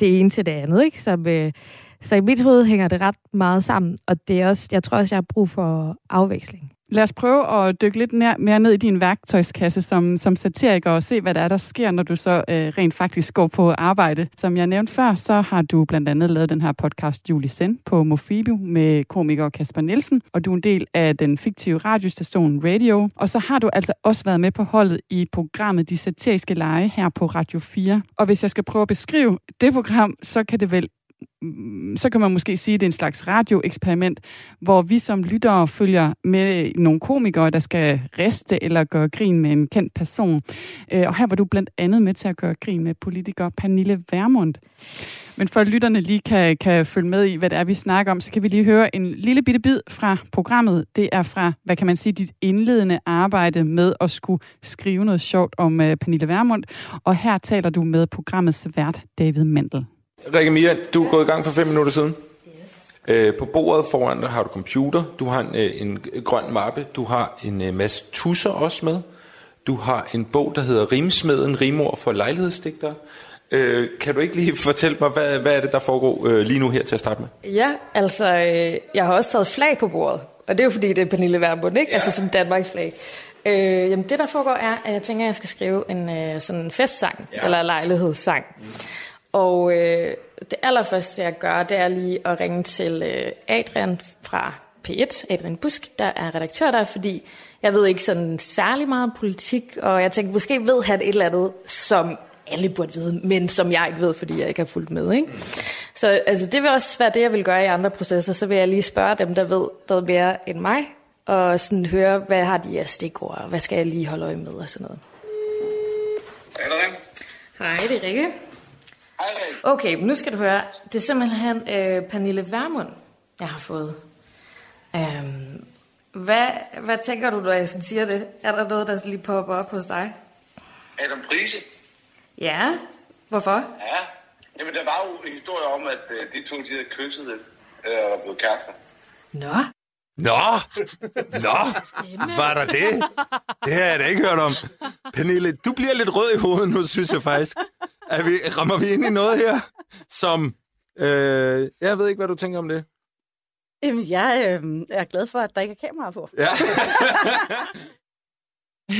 det ene til det andet, ikke? Som, øh, så i mit hoved hænger det ret meget sammen, og det er også, jeg tror også, jeg har brug for afveksling. Lad os prøve at dykke lidt mere, ned i din værktøjskasse som, som satiriker og se, hvad der er, der sker, når du så øh, rent faktisk går på arbejde. Som jeg nævnte før, så har du blandt andet lavet den her podcast Julie Send på Mofibo med komiker Kasper Nielsen, og du er en del af den fiktive radiostation Radio. Og så har du altså også været med på holdet i programmet De Satiriske Lege her på Radio 4. Og hvis jeg skal prøve at beskrive det program, så kan det vel Mm, så kan man måske sige, at det er en slags radioeksperiment, hvor vi som lyttere følger med nogle komikere, der skal riste eller gøre grin med en kendt person. Øh, og her var du blandt andet med til at gøre grin med politiker Pernille Vermund. Men for at lytterne lige kan, kan følge med i, hvad det er, vi snakker om, så kan vi lige høre en lille bitte bid fra programmet. Det er fra, hvad kan man sige, dit indledende arbejde med at skulle skrive noget sjovt om uh, Pernille Vermund. Og her taler du med programmets vært, David Mandel. Rikke Mia, du er gået i gang for fem minutter siden. Yes. Øh, på bordet foran dig har du computer, du har en, øh, en grøn mappe, du har en øh, masse tusser også med. Du har en bog, der hedder Rimsmeden, rimord for lejlighedsdigtere. Øh, kan du ikke lige fortælle mig, hvad, hvad er det, der foregår øh, lige nu her til at starte med? Ja, altså, øh, jeg har også taget flag på bordet. Og det er jo fordi, det er Pernille Vermund, ikke? Ja. Altså sådan Danmarks flag. Øh, jamen, det der foregår er, at jeg tænker, at jeg skal skrive en øh, sådan festsang, ja. eller lejlighedssang. Mm. Og øh, det allerførste, jeg gør, det er lige at ringe til øh, Adrian fra P1, Adrian Busk, der er redaktør der, fordi jeg ved ikke sådan særlig meget om politik, og jeg tænkte, måske ved han et eller andet, som alle burde vide, men som jeg ikke ved, fordi jeg ikke har fulgt med. Ikke? Så altså, det vil også være det, jeg vil gøre i andre processer. Så vil jeg lige spørge dem, der ved noget mere end mig, og sådan høre, hvad har de af stikord, og hvad skal jeg lige holde øje med, og sådan noget. Hej, det er Rikke. Okay, nu skal du høre. Det er simpelthen øh, Pernille Vermund, jeg har fået. Øhm, Hvad, hvad tænker du, når jeg sådan siger det? Er der noget, der lige popper op hos dig? Adam Prise? Ja. Hvorfor? Ja. Jamen, der var jo en historie om, at øh, de to, de havde kysset øh, og blevet kærester. Nå. Nå! Nå! Var der det? Det har jeg da ikke hørt om. Pernille, du bliver lidt rød i hovedet nu, synes jeg faktisk. Er vi, rammer vi ind i noget her, som... Øh, jeg ved ikke, hvad du tænker om det. Jamen, jeg øh, er glad for, at der ikke er kamera på. Ja.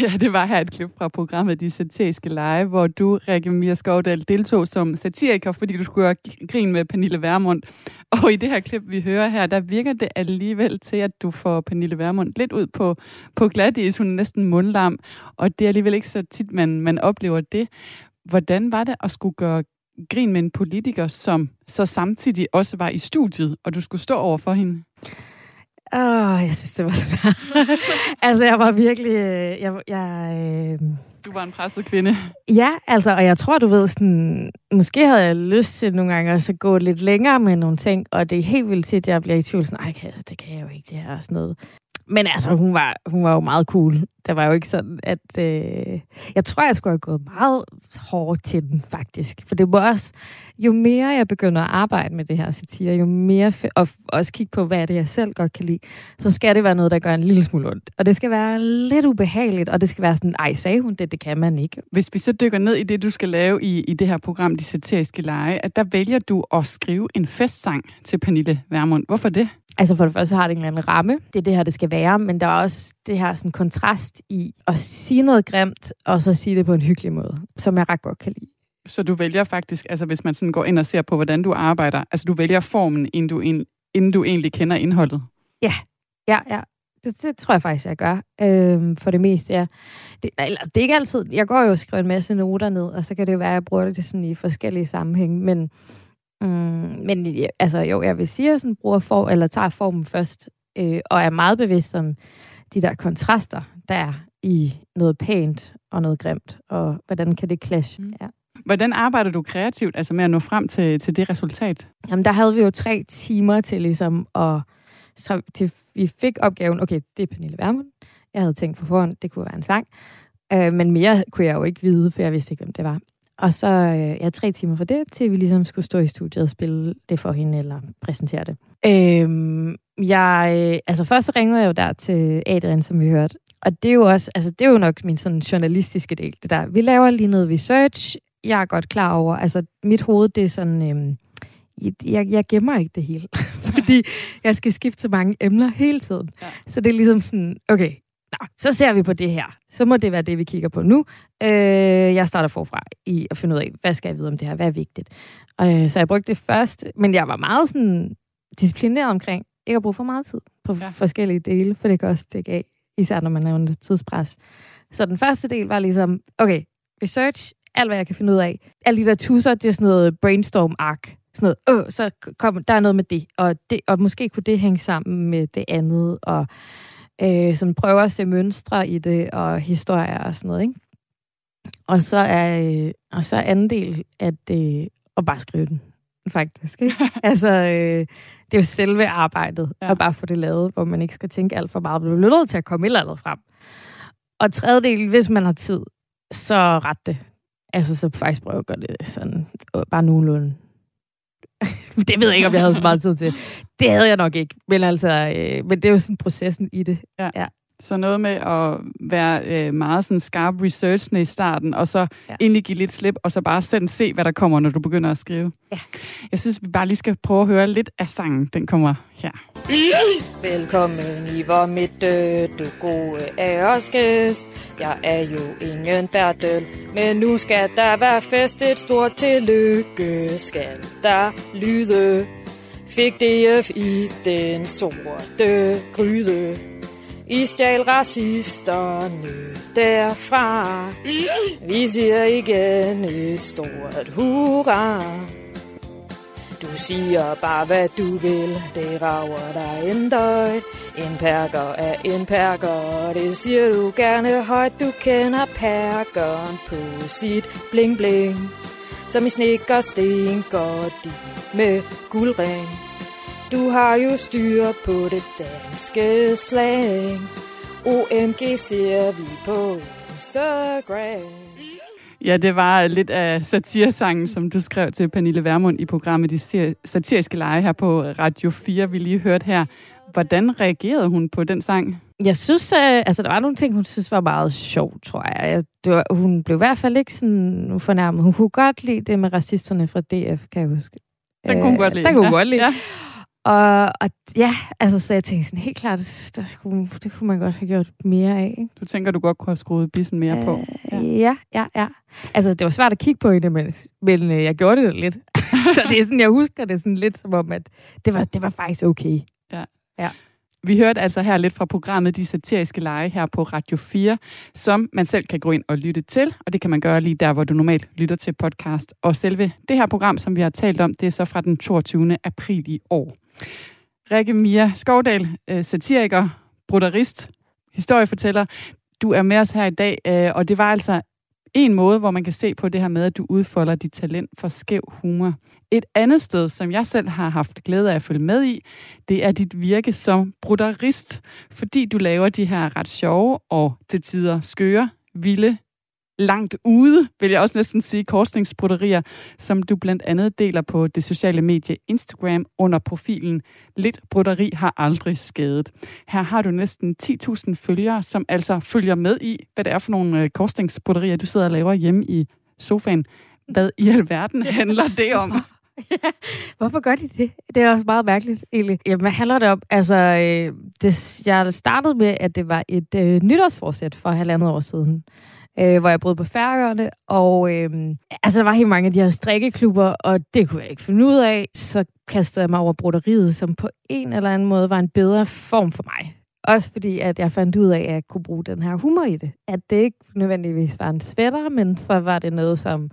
Ja, det var her et klip fra programmet De Satiriske Lege, hvor du, Rikke Mia Skovdal, deltog som satiriker, fordi du skulle gøre grin med Pernille Vermund. Og i det her klip, vi hører her, der virker det alligevel til, at du får Pernille Vermund lidt ud på, på glat Hun er næsten mundlam, og det er alligevel ikke så tit, man, man oplever det. Hvordan var det at skulle gøre grin med en politiker, som så samtidig også var i studiet, og du skulle stå over for hende? Åh, oh, jeg synes, det var svært. altså, jeg var virkelig... øh, Jeg, jeg, øh... Du var en presset kvinde. Ja, altså, og jeg tror, du ved, sådan, måske havde jeg lyst til nogle gange at gå lidt længere med nogle ting, og det er helt vildt tit, at jeg bliver i tvivl, sådan, ej, kan jeg- det kan jeg jo ikke, det her og sådan noget. Men altså, hun var, hun var jo meget cool. Det var jo ikke sådan, at... Øh... Jeg tror, jeg skulle have gået meget hårdt til den, faktisk. For det var også... Jo mere jeg begynder at arbejde med det her satire, jo mere... Fe- og f- også kigge på, hvad er det, jeg selv godt kan lide, så skal det være noget, der gør en lille smule ondt. Og det skal være lidt ubehageligt, og det skal være sådan, ej, sagde hun det? Det kan man ikke. Hvis vi så dykker ned i det, du skal lave i, i det her program, De Satiriske Lege, at der vælger du at skrive en festsang til Pernille Vermund. Hvorfor det? Altså for det første har det en eller anden ramme. Det er det her, det skal være. Men der er også det her sådan kontrast i at sige noget grimt, og så sige det på en hyggelig måde, som jeg ret godt kan lide. Så du vælger faktisk, altså hvis man sådan går ind og ser på, hvordan du arbejder, altså du vælger formen, inden du, en, inden du egentlig kender indholdet. Ja, ja, ja. Det, det tror jeg faktisk, jeg gør. Øhm, for det meste, ja. Det, eller, det er ikke altid. Jeg går jo og skriver en masse noter ned, og så kan det jo være, at jeg bruger det sådan i forskellige sammenhænge. Men, mm, men altså, jo, jeg vil sige, at sådan bruger for, eller tager formen først, øh, og er meget bevidst om de der kontraster, der er i noget pænt og noget grimt, og hvordan kan det clash. Mm. Ja. Hvordan arbejder du kreativt, altså med at nå frem til, til det resultat? Jamen, der havde vi jo tre timer til ligesom at... Så til, vi fik opgaven, okay, det er Pernille Vermund. Jeg havde tænkt på forhånd, det kunne være en sang. Øh, men mere kunne jeg jo ikke vide, for jeg vidste ikke, hvem det var. Og så øh, ja, tre timer for det, til vi ligesom skulle stå i studiet og spille det for hende, eller præsentere det. Øh, jeg, altså først så ringede jeg jo der til Adrian, som vi hørte. Og det er jo også, altså det er jo nok min sådan journalistiske del, det der. Vi laver lige noget research. Jeg er godt klar over, altså mit hoved, det er sådan, øhm, jeg, jeg gemmer ikke det hele. Fordi jeg skal skifte så mange emner hele tiden. Ja. Så det er ligesom sådan, okay, nå, så ser vi på det her. Så må det være det, vi kigger på nu. Øh, jeg starter forfra i at finde ud af, hvad skal jeg vide om det her, hvad er vigtigt. Øh, så jeg brugte det først, men jeg var meget sådan disciplineret omkring ikke at bruge for meget tid på ja. forskellige dele, for det kan også stikke af, især når man er under tidspres. Så den første del var ligesom, okay, research, alt hvad jeg kan finde ud af. Alle de der tusser, det er sådan noget brainstorm-ark. Sådan noget, øh, så kom, der er noget med det og, det, og måske kunne det hænge sammen med det andet, og øh, sådan prøve at se mønstre i det, og historier og sådan noget, ikke? Og så er, øh, og så er anden del, at øh, at bare skrive den, faktisk. Ikke? altså, øh, det er jo selve arbejdet, ja. at bare få det lavet, hvor man ikke skal tænke alt for meget. Man bliver nødt til at komme et eller andet frem. Og tredje del, hvis man har tid, så ret det. Altså, så faktisk prøve at gøre det sådan, øh, bare nogenlunde. det ved jeg ikke, om jeg havde så meget tid til. Det havde jeg nok ikke. Men altså, øh, men det er jo sådan processen i det. Ja. ja. Så noget med at være øh, meget sådan skarp researchende i starten, og så ja. egentlig give lidt slip, og så bare selv se, hvad der kommer, når du begynder at skrive. Ja. Jeg synes, vi bare lige skal prøve at høre lidt af sangen. Den kommer her. Velkommen i vor midte, du gode æresgæst. Jeg er jo ingen Bertel, men nu skal der være fest. Et stort tillykke skal der lyde. Fik DF i den sorte gryde. I stjal racisterne derfra. Vi siger igen et stort hurra. Du siger bare, hvad du vil, det rager dig en døgn. En perker er en perker, det siger du gerne højt. Du kender perkeren på sit bling bling. Som i snikker stinker de med guldring. Du har jo styr på det danske slang. OMG ser vi på Instagram. Ja, det var lidt af satiresangen, som du skrev til Pernille Vermund i programmet De Satiriske Lege her på Radio 4, vi lige hørte her. Hvordan reagerede hun på den sang? Jeg synes, øh, altså der var nogle ting, hun synes var meget sjovt, tror jeg. jeg det var, hun blev i hvert fald ikke sådan fornærmet. Hun kunne godt lide det med racisterne fra DF, kan jeg huske. Den kunne hun godt lide. Den kunne hun ja. godt lide. Ja. Og, og ja, altså så jeg tænkte sådan helt klart, det kunne, det kunne man godt have gjort mere af. Ikke? Du tænker, du godt kunne have skruet bissen mere Øh, på? Ja. ja, ja, ja. Altså det var svært at kigge på i det, men, men øh, jeg gjorde det lidt. så det er sådan, jeg husker det sådan lidt som om, at det var, det var faktisk okay. Ja. Ja. Vi hørte altså her lidt fra programmet De Satiriske Lege her på Radio 4, som man selv kan gå ind og lytte til, og det kan man gøre lige der, hvor du normalt lytter til podcast. Og selve det her program, som vi har talt om, det er så fra den 22. april i år. Rikke Mia Skovdal, øh, satiriker, bruderist, historiefortæller. Du er med os her i dag, øh, og det var altså en måde, hvor man kan se på det her med, at du udfolder dit talent for skæv humor. Et andet sted, som jeg selv har haft glæde af at følge med i, det er dit virke som bruderist, fordi du laver de her ret sjove og til tider skøre, vilde, langt ude, vil jeg også næsten sige, korsningsbroderier, som du blandt andet deler på det sociale medie Instagram under profilen Lidt broderi har aldrig skadet. Her har du næsten 10.000 følgere, som altså følger med i, hvad det er for nogle øh, korsningsbroderier, du sidder og laver hjemme i sofaen. Hvad i alverden handler det om? Hvorfor gør de det? Det er også meget mærkeligt, egentlig. Jamen, hvad handler det om? Altså, øh, det, jeg startede med, at det var et øh, nytårsforsæt for halvandet år siden, øh, hvor jeg boede på Færøerne, og øh, altså, der var helt mange af de her strikkeklubber, og det kunne jeg ikke finde ud af. Så kastede jeg mig over broderiet, som på en eller anden måde var en bedre form for mig. Også fordi, at jeg fandt ud af, at jeg kunne bruge den her humor i det. At det ikke nødvendigvis var en sweater, men så var det noget, som,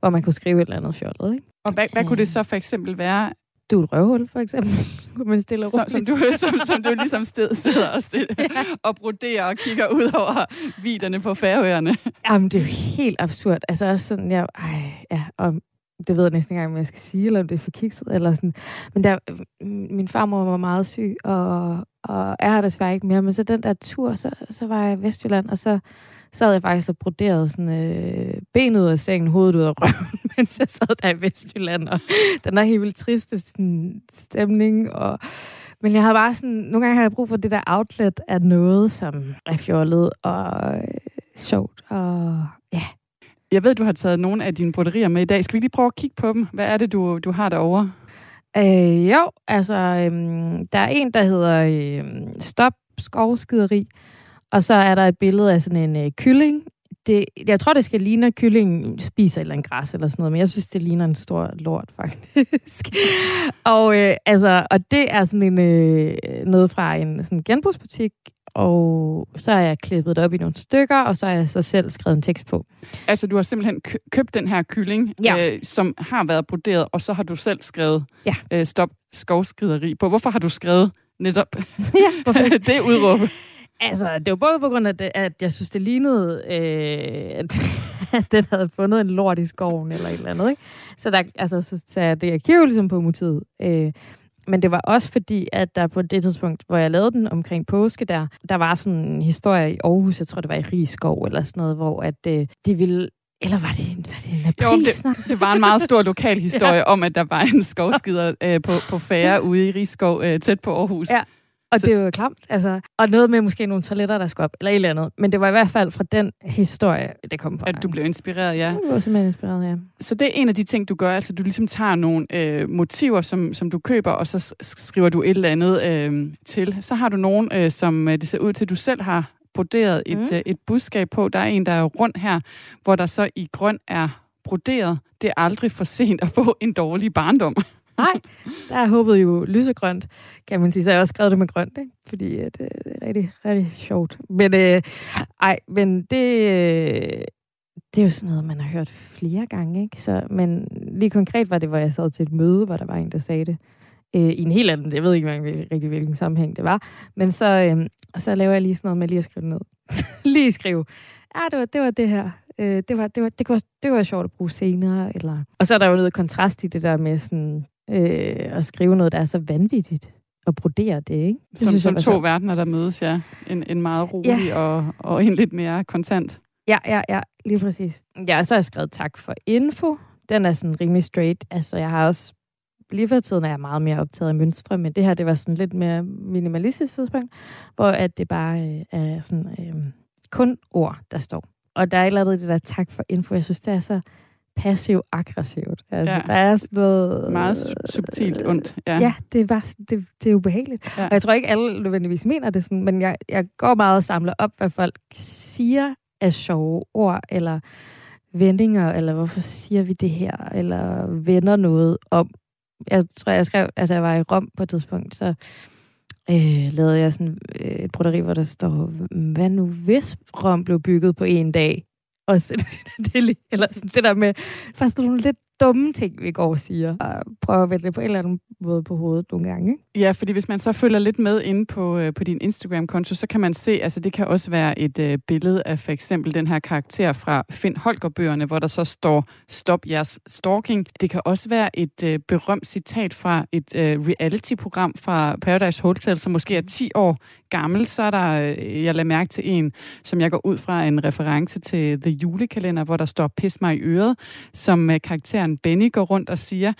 hvor man kunne skrive et eller andet fjollet. Ikke? Og hvad, hvad kunne det så for eksempel være? Du er et røvhul, for eksempel. kunne man stille som, som, du, som, som du ligesom sted, sidder og, stille, ja. og broderer og kigger ud over viderne på færøerne. Jamen, det er jo helt absurd. Altså, også sådan, jeg, ej, ja, og det ved jeg næsten ikke engang, om jeg skal sige, eller om det er for kikset, eller sådan. Men der, min farmor var meget syg, og, og er her desværre ikke mere, men så den der tur, så, så var jeg i Vestjylland, og så sad jeg faktisk og broderede sådan, øh, ben ud af sengen, hovedet ud af røven, mens jeg sad der i Vestjylland, og den der helt vildt triste sådan, stemning, og men jeg havde bare sådan, nogle gange har jeg brug for det der outlet af noget, som er fjollet og øh, sjovt, og ja. Jeg ved, du har taget nogle af dine broderier med i dag. Skal vi lige prøve at kigge på dem? Hvad er det, du, du har derovre? Øh, jo, altså, øhm, der er en, der hedder øhm, Stop skovskideri, og så er der et billede af sådan en øh, kylling. Det, jeg tror, det skal ligne, at kyllingen spiser eller andet græs eller sådan noget, men jeg synes, det ligner en stor lort, faktisk. og, øh, altså, og det er sådan en, øh, noget fra en sådan genbrugsbutik, og så har jeg klippet det op i nogle stykker, og så har jeg så selv skrevet en tekst på. Altså, du har simpelthen købt den her kylling, ja. øh, som har været broderet, og så har du selv skrevet ja. øh, stop skovskideri på. Hvorfor har du skrevet netop ja, det udråb? Altså, det var både på grund af, det, at jeg synes, det lignede, øh, at, at den havde fundet en lort i skoven eller et eller andet. Ikke? Så, der, altså, så sagde jeg, det er kiv ligesom på motivet. Øh, men det var også fordi, at der på det tidspunkt, hvor jeg lavede den omkring påske der, der var sådan en historie i Aarhus, jeg tror det var i Rigskov eller sådan noget, hvor at øh, de ville eller var det, var det en april jo, det, det var en meget stor lokal historie ja. om, at der var en skovskider øh, på, på færre ude i Rigskov, øh, tæt på Aarhus. Ja. Og så... det var klamt, altså. Og noget med måske nogle toiletter, der skulle op, eller et eller andet. Men det var i hvert fald fra den historie, det kom på. At du blev inspireret, ja. Jeg var simpelthen inspireret, ja. Så det er en af de ting, du gør, altså du ligesom tager nogle øh, motiver, som, som du køber, og så skriver du et eller andet øh, til. Så har du nogen, øh, som øh, det ser ud til, du selv har broderet et, mm. øh, et budskab på. Der er en, der er rundt her, hvor der så i grøn er broderet. Det er aldrig for sent at få en dårlig barndom. Nej, der er håbet jo lysegrønt, kan man sige. Så jeg har også skrevet det med grønt, ikke? fordi at, øh, det er rigtig, rigtig sjovt. Men, øh, ej, men det, øh, det er jo sådan noget, man har hørt flere gange. Ikke? Så, men lige konkret var det, hvor jeg sad til et møde, hvor der var en, der sagde det. Øh, I en helt anden, jeg ved ikke engang rigtig, hvilken sammenhæng det var. Men så, øh, så laver jeg lige sådan noget med lige at skrive det ned. lige skrive, ja, det var det, var det her. Øh, det, var, det, var, det, kunne, det kunne være sjovt at bruge senere. Eller... Og så er der jo noget kontrast i det der med sådan øh, at skrive noget, der er så vanvittigt og brodere det, ikke? Det som synes som jeg to sjovt. verdener, der mødes, ja. En, en meget rolig ja. og, og en lidt mere kontant. Ja, ja, ja, lige præcis. Ja, så har jeg skrevet tak for info. Den er sådan rimelig straight. Altså, jeg har også... Lige for tiden er jeg meget mere optaget af mønstre, men det her, det var sådan lidt mere minimalistisk tidspunkt, hvor at det bare øh, er sådan øh, kun ord, der står. Og der er et eller andet det der tak for info. Jeg synes, det er så passiv-aggressivt. Altså, Ja. Der er sådan noget... Meget su- subtilt ondt. Ja. Ja, det er bare det, det er ubehageligt. Ja. Ja. Og jeg tror ikke, alle nødvendigvis mener det sådan, men jeg, jeg går meget og samler op, hvad folk siger af sjove ord, eller vendinger, eller hvorfor siger vi det her, eller vender noget om. Jeg tror, jeg skrev, altså jeg var i Rom på et tidspunkt, så øh, lavede jeg sådan øh, et broderi, hvor der står, hvad nu hvis Rom blev bygget på en dag? Og så, det, eller sådan det der med, faktisk nogle lidt dumme ting, vi går og siger. Og prøve at vende det på en eller anden måde på hovedet nogle gange. Ikke? Ja, fordi hvis man så følger lidt med inde på, øh, på din Instagram-konto, så kan man se, altså det kan også være et øh, billede af for eksempel den her karakter fra Finn Holger-bøgerne, hvor der så står, stop jeres stalking. Det kan også være et øh, berømt citat fra et øh, reality-program fra Paradise Hotel, som måske er 10 år gammel. Så er der, øh, jeg lader mærke til en, som jeg går ud fra en reference til The Julekalender, hvor der står pis mig i øret, som øh, karakteren Benny går rundt og siger.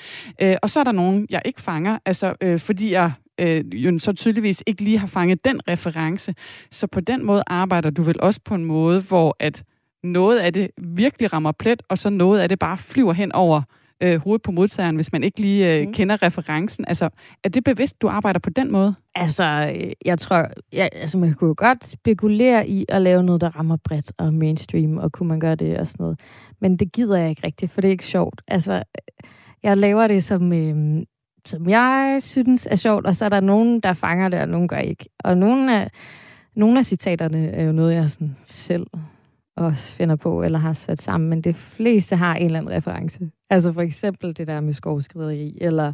Øh, og så er der nogen, jeg ikke fanger, altså øh, fordi jeg øh, jo så tydeligvis ikke lige har fanget den reference. Så på den måde arbejder du vel også på en måde, hvor at noget af det virkelig rammer plet, og så noget af det bare flyver hen over øh, hovedet på modtageren, hvis man ikke lige øh, mm. kender referencen. Altså, er det bevidst, du arbejder på den måde? Altså, øh, jeg tror, jeg, altså man kunne jo godt spekulere i at lave noget, der rammer bredt og mainstream, og kunne man gøre det og sådan noget. Men det gider jeg ikke rigtigt, for det er ikke sjovt. Altså, jeg laver det, som, øh, som jeg synes er sjovt, og så er der nogen, der fanger det, og nogen gør ikke. Og nogle af, nogle af citaterne er jo noget, jeg sådan selv også finder på, eller har sat sammen, men det fleste har en eller anden reference. Altså for eksempel det der med skovskrideri, eller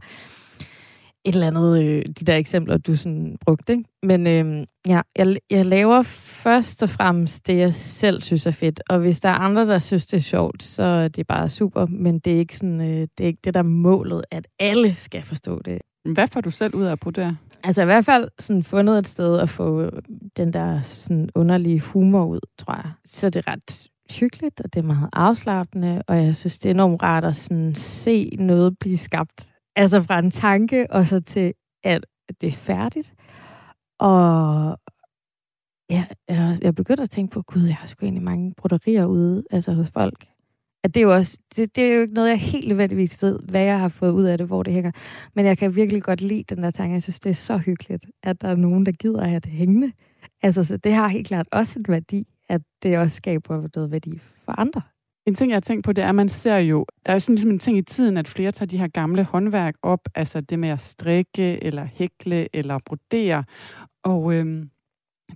et eller andet, øh, de der eksempler, du sådan brugte. Ikke? Men øh, ja, jeg, jeg laver først og fremmest det, jeg selv synes er fedt. Og hvis der er andre, der synes, det er sjovt, så det er det bare super. Men det er ikke, sådan, øh, det, er ikke det, der er målet, at alle skal forstå det. Hvad får du selv ud af at brodere? Altså i hvert fald sådan fundet et sted at få den der sådan underlige humor ud, tror jeg. Så det er ret hyggeligt, og det er meget afslappende, og jeg synes, det er enormt rart at sådan se noget blive skabt. Altså fra en tanke, og så til, at det er færdigt. Og ja, jeg, jeg begyndte at tænke på, gud, jeg har sgu egentlig mange broderier ude, altså hos folk. At det, er jo også, det, det er jo ikke noget, jeg helt nødvendigvis ved, hvad jeg har fået ud af det, hvor det hænger. Men jeg kan virkelig godt lide den der tanke. Jeg synes, det er så hyggeligt, at der er nogen, der gider at have det hængende. Altså, så det har helt klart også en værdi, at det også skaber noget værdi for andre. En ting, jeg har tænkt på, det er, at man ser jo, der er sådan ligesom en ting i tiden, at flere tager de her gamle håndværk op, altså det med at strikke, eller hækle, eller brodere. Og øhm,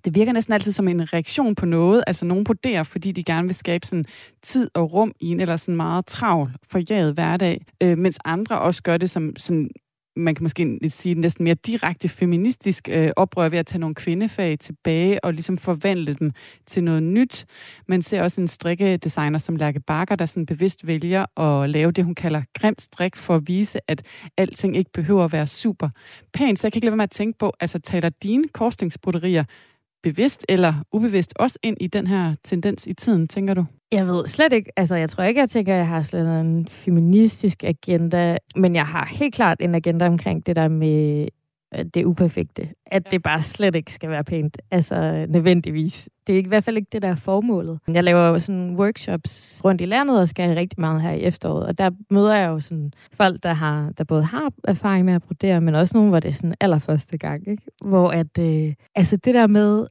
det virker næsten altid som en reaktion på noget. Altså nogen broderer, fordi de gerne vil skabe sådan tid og rum i en eller sådan meget travl, forjaget hverdag. Øh, mens andre også gør det som sådan man kan måske sige næsten mere direkte feministisk øh, oprør ved at tage nogle kvindefag tilbage og ligesom forvandle dem til noget nyt. Man ser også en strikkedesigner som Lærke Bakker, der sådan bevidst vælger at lave det, hun kalder grim strik, for at vise, at alting ikke behøver at være super pænt. Så jeg kan ikke lade være med at tænke på, altså taler dine korsningsbroderier bevidst eller ubevidst også ind i den her tendens i tiden, tænker du? Jeg ved slet ikke, altså jeg tror ikke, jeg tænker, at jeg har slet en feministisk agenda, men jeg har helt klart en agenda omkring det der med øh, det uperfekte. At det bare slet ikke skal være pænt. Altså nødvendigvis. Det er i hvert fald ikke det, der er formålet. Jeg laver jo sådan workshops rundt i landet og skal rigtig meget her i efteråret. Og der møder jeg jo sådan folk, der, har, der både har erfaring med at brodere, men også nogen, hvor det er sådan allerførste gang. Ikke? Hvor at, øh, altså det der med,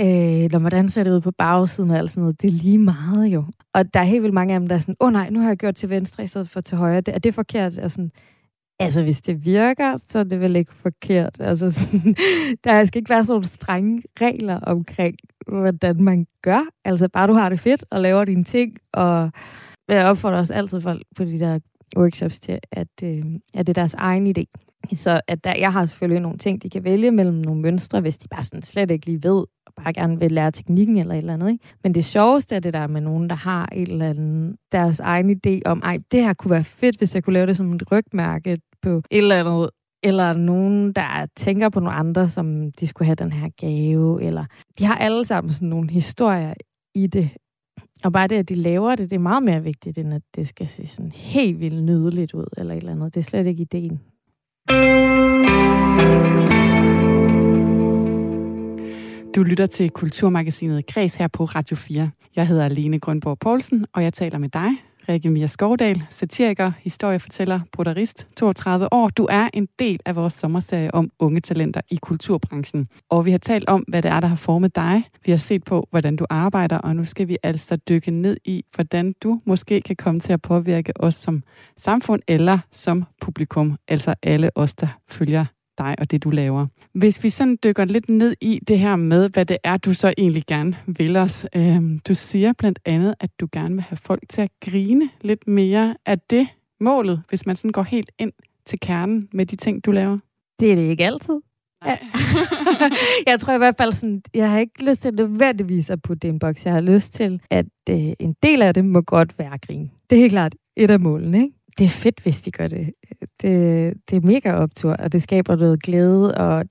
øh, når hvordan ser det ud på bagsiden og alt sådan noget, det er lige meget jo. Og der er helt vildt mange af dem, der er sådan, åh oh, nej, nu har jeg gjort til venstre i stedet for til højre. Det, er det forkert? Og sådan, altså hvis det virker, så er det vel ikke forkert. Altså sådan, der skal ikke være sådan nogle strenge regler omkring, hvordan man gør. Altså bare du har det fedt og laver dine ting, og jeg opfordrer også altid folk på de der workshops til, at, øh, at det er deres egen idé. Så at der, jeg har selvfølgelig nogle ting, de kan vælge mellem nogle mønstre, hvis de bare sådan slet ikke lige ved, og bare gerne vil lære teknikken eller et eller andet. Ikke? Men det sjoveste er det der med nogen, der har et eller andet, deres egen idé om, ej, det her kunne være fedt, hvis jeg kunne lave det som et rygmærke på et eller andet, eller nogen, der tænker på nogle andre, som de skulle have den her gave, eller de har alle sammen sådan nogle historier i det. Og bare det, at de laver det, det er meget mere vigtigt, end at det skal se sådan helt vildt nydeligt ud, eller et eller andet. Det er slet ikke ideen. Du lytter til Kulturmagasinet Græs her på Radio 4. Jeg hedder Lene Grønborg Poulsen, og jeg taler med dig, Rikke Mia Skovdal, satiriker, historiefortæller, bruderist, 32 år. Du er en del af vores sommerserie om unge talenter i kulturbranchen. Og vi har talt om, hvad det er, der har formet dig. Vi har set på, hvordan du arbejder, og nu skal vi altså dykke ned i, hvordan du måske kan komme til at påvirke os som samfund eller som publikum, altså alle os, der følger dig og det, du laver. Hvis vi sådan dykker lidt ned i det her med, hvad det er, du så egentlig gerne vil os. Øh, du siger blandt andet, at du gerne vil have folk til at grine lidt mere. Er det målet, hvis man sådan går helt ind til kernen med de ting, du laver? Det er det ikke altid. Ja. jeg tror i hvert fald sådan, jeg har ikke lyst til nødvendigvis at putte det i en boks. Jeg har lyst til, at øh, en del af det må godt være grin. Det er helt klart et af målene, ikke? Det er fedt, hvis de gør det. det. Det er mega optur, og det skaber noget glæde, og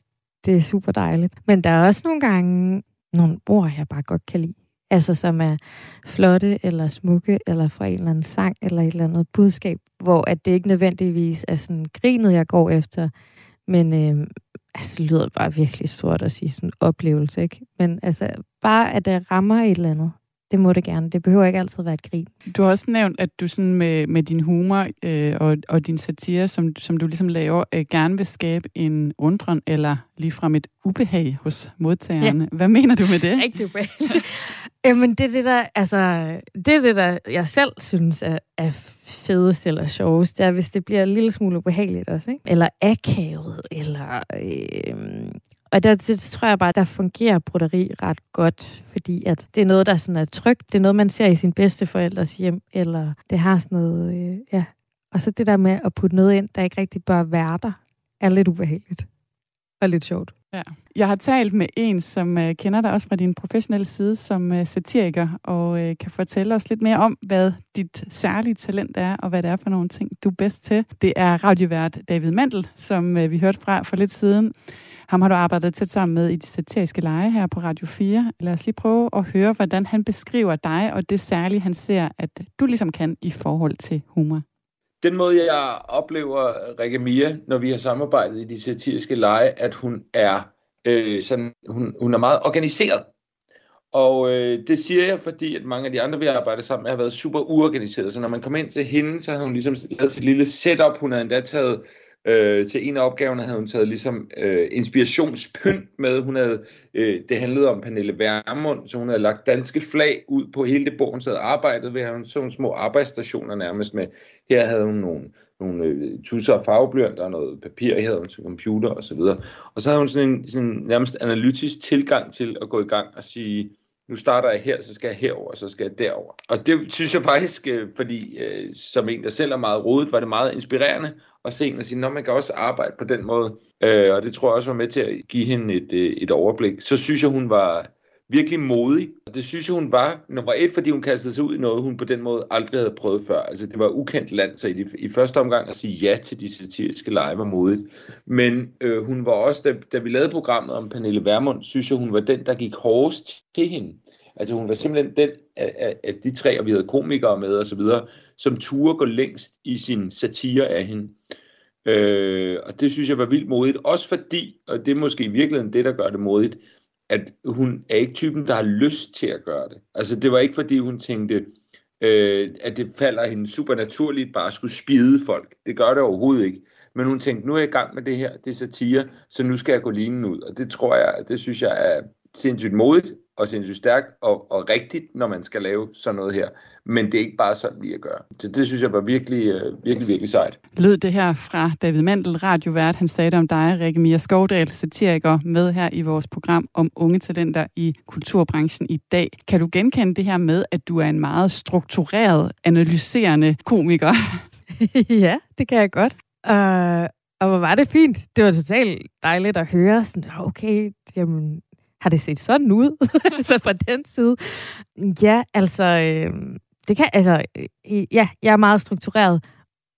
det er super dejligt. Men der er også nogle gange nogle ord, jeg bare godt kan lide. Altså som er flotte, eller smukke, eller fra en eller anden sang, eller et eller andet budskab, hvor at det ikke nødvendigvis er sådan grinet, jeg går efter, men øh, altså, det lyder bare virkelig stort at sige sådan oplevelse, ikke? Men altså, bare at det rammer et eller andet, det må det gerne. Det behøver ikke altid være et grin. Du har også nævnt, at du sådan med, med din humor øh, og, og din satire, som, som du ligesom laver, øh, gerne vil skabe en undren eller ligefrem et ubehag hos modtagerne. Ja. Hvad mener du med det? Rigtig ubehag. Jamen, det er det, der, altså, det er det, der jeg selv synes er, er fedest eller sjovest. Det er, hvis det bliver en lille smule ubehageligt også, ikke? Eller akavet, eller øh, og der, det tror jeg bare, der fungerer broderi ret godt, fordi at det er noget, der sådan er trygt. Det er noget, man ser i sin bedste forældres hjem, eller det har sådan noget, øh, ja. Og så det der med at putte noget ind, der ikke rigtig bør være der, er lidt ubehageligt og lidt sjovt. Ja. Jeg har talt med en, som øh, kender dig også fra din professionelle side som øh, satiriker, og øh, kan fortælle os lidt mere om, hvad dit særlige talent er, og hvad det er for nogle ting, du er bedst til. Det er radiovært David Mandel, som øh, vi hørte fra for lidt siden. Ham har du arbejdet tæt sammen med i de satiriske lege her på Radio 4. Lad os lige prøve at høre, hvordan han beskriver dig, og det særlige, han ser, at du ligesom kan i forhold til humor. Den måde, jeg oplever Rikke Mia, når vi har samarbejdet i de satiriske lege, at hun er, øh, sådan, hun, hun er meget organiseret. Og øh, det siger jeg, fordi at mange af de andre, vi har arbejdet sammen med, har været super uorganiseret. Så når man kommer ind til hende, så har hun ligesom lavet sit lille setup. Hun havde endda taget Øh, til en af opgaverne havde hun taget ligesom øh, inspirationspynt med. Hun havde, øh, det handlede om Pernille Værmund, så hun havde lagt danske flag ud på hele det bord, hun havde arbejdet ved. Hun så nogle små arbejdsstationer nærmest med. Her havde hun nogle, nogle øh, tusser og farveblyanter og noget papir, her havde hun til computer og så videre. Og så havde hun sådan en sådan nærmest analytisk tilgang til at gå i gang og sige, nu starter jeg her, så skal jeg herover, så skal jeg derover. Og det synes jeg faktisk, øh, fordi øh, som en, der selv er meget rodet, var det meget inspirerende og se hende og sige, at man kan også arbejde på den måde. Øh, og det tror jeg også var med til at give hende et, øh, et overblik. Så synes jeg, hun var virkelig modig. Og det synes jeg, hun var nummer et, fordi hun kastede sig ud i noget, hun på den måde aldrig havde prøvet før. Altså, det var ukendt land, så i, de, i første omgang at sige ja til de satiriske lege var modigt. Men øh, hun var også, da, da vi lavede programmet om Pernille Vermund, synes jeg, hun var den, der gik hårdest til hende. Altså hun var simpelthen den af, af, af de tre, og vi havde komikere med og så videre, som turde gå længst i sin satire af hende. Øh, og det synes jeg var vildt modigt. Også fordi, og det er måske i virkeligheden det, der gør det modigt, at hun er ikke typen, der har lyst til at gøre det. Altså det var ikke fordi, hun tænkte, øh, at det falder hende supernaturligt bare at skulle spide folk. Det gør det overhovedet ikke. Men hun tænkte, nu er jeg i gang med det her, det er satire, så nu skal jeg gå linen ud. Og det tror jeg, det synes jeg er sindssygt modigt, og sindssygt stærkt og, og rigtigt, når man skal lave sådan noget her. Men det er ikke bare sådan lige at gøre. Så det synes jeg var virkelig, øh, virkelig, virkelig sejt. Lød det her fra David Mandel, radiovært. Han sagde det om dig, Rikke Mia Skovdal, satiriker, med her i vores program om unge talenter i kulturbranchen i dag. Kan du genkende det her med, at du er en meget struktureret, analyserende komiker? ja, det kan jeg godt. Uh, og hvor var det fint. Det var totalt dejligt at høre. Sådan, okay, jamen, har det set sådan ud? så fra den side. Ja, altså, øh, det kan, altså, øh, øh, ja, jeg er meget struktureret.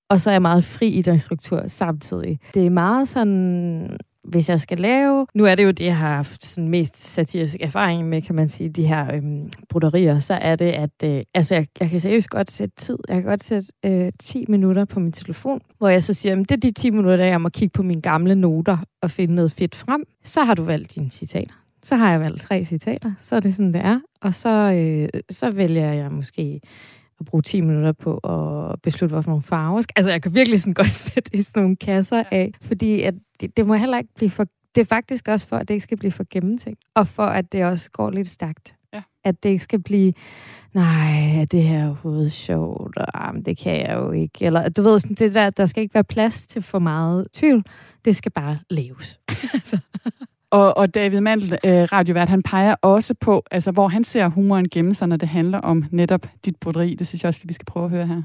og så er jeg meget fri i den struktur samtidig. Det er meget sådan hvis jeg skal lave... Nu er det jo det, jeg har haft sådan mest satirisk erfaring med, kan man sige, de her øhm, broderier, så er det, at øh, altså, jeg, jeg kan seriøst godt sætte tid. Jeg kan godt sætte øh, 10 minutter på min telefon, hvor jeg så siger, at det er de 10 minutter, jeg må kigge på mine gamle noter og finde noget fedt frem. Så har du valgt dine citater. Så har jeg valgt tre citater, så er det sådan, det er. Og så, øh, så vælger jeg måske at bruge 10 minutter på at beslutte, hvorfor nogle farver. Altså, jeg kan virkelig sådan godt sætte i sådan nogle kasser af, fordi at det, det må heller ikke blive for... Det er faktisk også for, at det ikke skal blive for gennemtænkt, og for, at det også går lidt stærkt. Ja. At det ikke skal blive, nej, er det her overhovedet sjovt, og ah, det kan jeg jo ikke. Eller du ved, sådan, det der, der skal ikke være plads til for meget tvivl. Det skal bare leves. altså. Og, og David Mandel, øh, radiovært, han peger også på, altså, hvor han ser humoren gemme sig, når det handler om netop dit broderi. Det synes jeg også, vi skal prøve at høre her.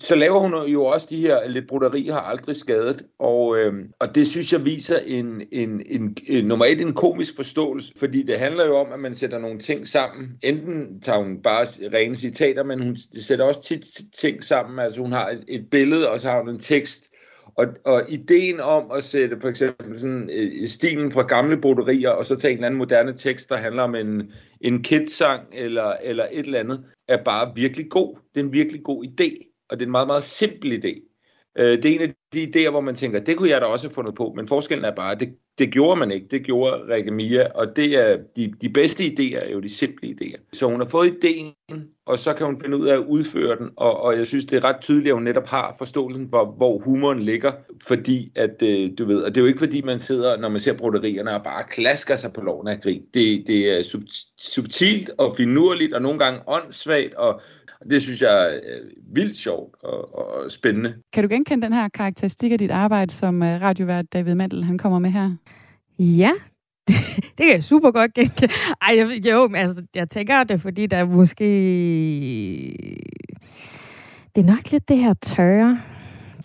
Så laver hun jo også de her lidt broderi har aldrig skadet, og, øh, og det synes jeg viser en, en, en, en nummer et en komisk forståelse, fordi det handler jo om, at man sætter nogle ting sammen. Enten tager hun bare rene citater, men hun sætter også tit ting sammen. Altså hun har et, et billede, og så har hun en tekst, og, og ideen om at sætte for eksempel sådan, øh, stilen fra gamle broderier, og så tage en eller anden moderne tekst, der handler om en, en kidsang eller, eller et eller andet, er bare virkelig god. Det er en virkelig god idé, og det er en meget, meget simpel idé. Øh, det er en af de idéer, hvor man tænker, det kunne jeg da også have fundet på, men forskellen er bare, at det, det gjorde man ikke. Det gjorde Rikke Mia, og det er, de, de bedste idéer er jo de simple idéer. Så hun har fået ideen, og så kan hun finde ud af at udføre den, og, og jeg synes, det er ret tydeligt, at hun netop har forståelsen for, hvor humoren ligger, fordi at, øh, du ved, og det er jo ikke fordi, man sidder, når man ser broderierne, og bare klasker sig på loven af grin. Det, det er sub, subtilt og finurligt, og nogle gange åndssvagt, og det synes jeg er vildt sjovt og, og spændende. Kan du genkende den her karakteristik af dit arbejde, som øh, radiovært David Mandel han kommer med her? Ja, det kan jeg super godt genkende. Ej, jeg, jo, men altså, jeg tænker det, fordi der er måske... Det er nok lidt det her tørre,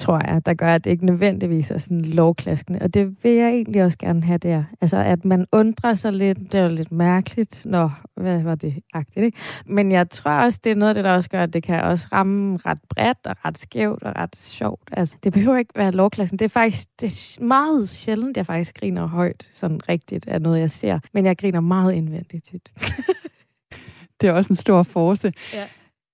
tror jeg, der gør, at det ikke nødvendigvis er sådan lovklaskende. Og det vil jeg egentlig også gerne have der. Altså, at man undrer sig lidt. Det er jo lidt mærkeligt. Nå, hvad var det agtigt, ikke? Men jeg tror også, det er noget af det, der også gør, at det kan også ramme ret bredt og ret skævt og ret sjovt. Altså, det behøver ikke være lovklassen. Det er faktisk det er meget sjældent, jeg faktisk griner højt, sådan rigtigt, af noget, jeg ser. Men jeg griner meget indvendigt tit. det er også en stor force. Ja.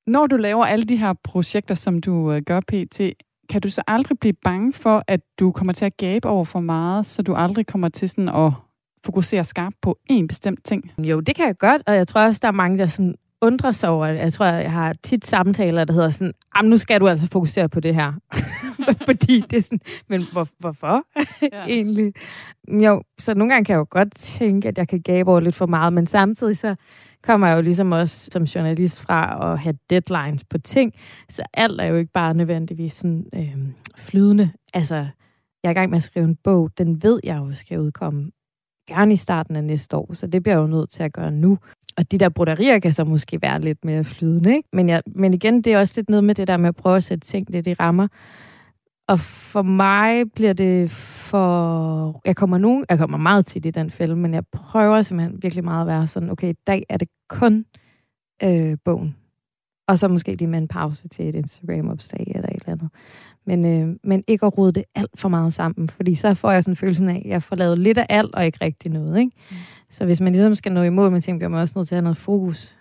Når du laver alle de her projekter, som du øh, gør pt., kan du så aldrig blive bange for, at du kommer til at gabe over for meget, så du aldrig kommer til sådan at fokusere skarpt på én bestemt ting? Jo, det kan jeg godt, og jeg tror også, der er mange, der sådan undrer sig over det. Jeg tror, jeg har tit samtaler, der hedder sådan, nu skal du altså fokusere på det her. Fordi det er sådan, men hvor, hvorfor ja. egentlig? Jo, så nogle gange kan jeg jo godt tænke, at jeg kan gabe over lidt for meget, men samtidig så kommer jeg jo ligesom også som journalist fra at have deadlines på ting, så alt er jo ikke bare nødvendigvis sådan øh, flydende. Altså, jeg er i gang med at skrive en bog, den ved jeg jo skal udkomme gerne i starten af næste år, så det bliver jeg jo nødt til at gøre nu. Og de der broderier kan så måske være lidt mere flydende, ikke? Men, jeg, men igen, det er også lidt noget med det der med at prøve at sætte ting lidt i rammer. Og for mig bliver det for... Jeg kommer, nu, jeg kommer meget tit i den film, men jeg prøver simpelthen virkelig meget at være sådan, okay, i dag er det kun øh, bogen. Og så måske lige med en pause til et Instagram-opslag eller et eller andet. Men, øh, men ikke at rode det alt for meget sammen, fordi så får jeg sådan følelsen af, at jeg får lavet lidt af alt og ikke rigtig noget. Ikke? Mm. Så hvis man ligesom skal nå imod med ting, bliver man også nødt til at have noget fokus.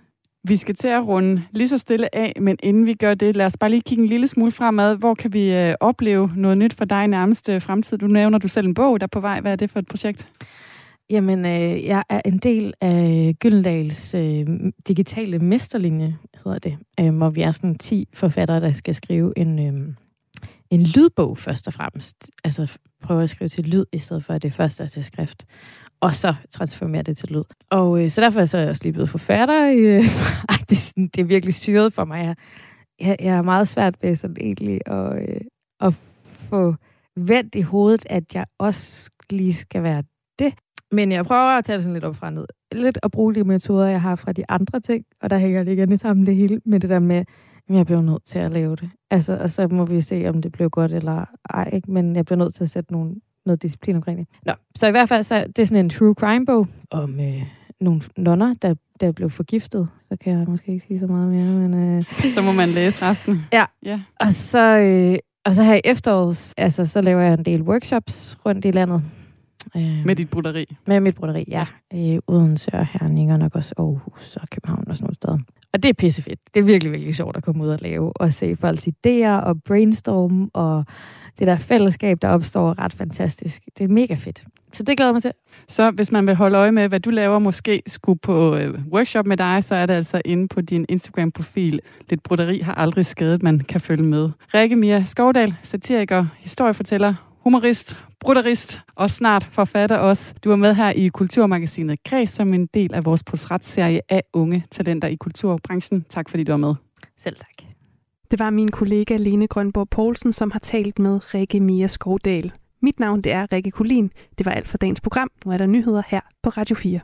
Vi skal til at runde lige så stille af, men inden vi gør det, lad os bare lige kigge en lille smule fremad. Hvor kan vi øh, opleve noget nyt for dig i nærmeste fremtid? Du nævner du selv en bog, der er på vej. Hvad er det for et projekt? Jamen, øh, jeg er en del af Gyldendals øh, digitale mesterlinje, hedder det, øh, hvor vi er sådan 10 forfattere, der skal skrive en, øh, en lydbog først og fremmest. Altså prøve at skrive til lyd, i stedet for at det første er til skrift og så transformere det til lyd. Og øh, så derfor er jeg så også lige blevet forfatter. Øh, ej, det, er sådan, det er virkelig syret for mig. Jeg, jeg, jeg er meget svært ved sådan egentlig at, øh, at få vendt i hovedet, at jeg også lige skal være det. Men jeg prøver at tage det sådan lidt op fra ned. Lidt at bruge de metoder, jeg har fra de andre ting, og der hænger det igen sammen det hele med det der med, at jeg bliver nødt til at lave det. Altså, og så må vi se, om det bliver godt eller ej, ikke? men jeg bliver nødt til at sætte nogle noget disciplin omkring det. Nå, så i hvert fald, så det er sådan en true crime-bog om øh, nogle nonner, der, der blev forgiftet. Så kan jeg måske ikke sige så meget mere, men... Øh, så må man læse resten. Ja, ja. og så... Øh, Og så her i efteråret, altså, så laver jeg en del workshops rundt i landet. Øh, med dit broderi? Med mit broderi, ja. I Odense og Herning og nok også Aarhus og København og sådan nogle steder. Og det er pissefedt. Det er virkelig, virkelig sjovt at komme ud og lave og se folks idéer og brainstorm og det der fællesskab, der opstår, ret fantastisk. Det er mega fedt. Så det glæder mig til. Så hvis man vil holde øje med, hvad du laver, måske skulle på øh, workshop med dig, så er det altså inde på din Instagram-profil. Lidt broderi har aldrig skadet, man kan følge med. Rikke Mia Skovdal, satiriker, historiefortæller, humorist, bruderist og snart forfatter også. Du er med her i Kulturmagasinet Kreds som en del af vores portrætserie af unge talenter i kulturbranchen. Tak fordi du var med. Selv tak. Det var min kollega Lene Grønborg Poulsen, som har talt med Rikke Mia Skovdal. Mit navn det er Rikke Kulin. Det var alt for dagens program. Nu er der nyheder her på Radio 4.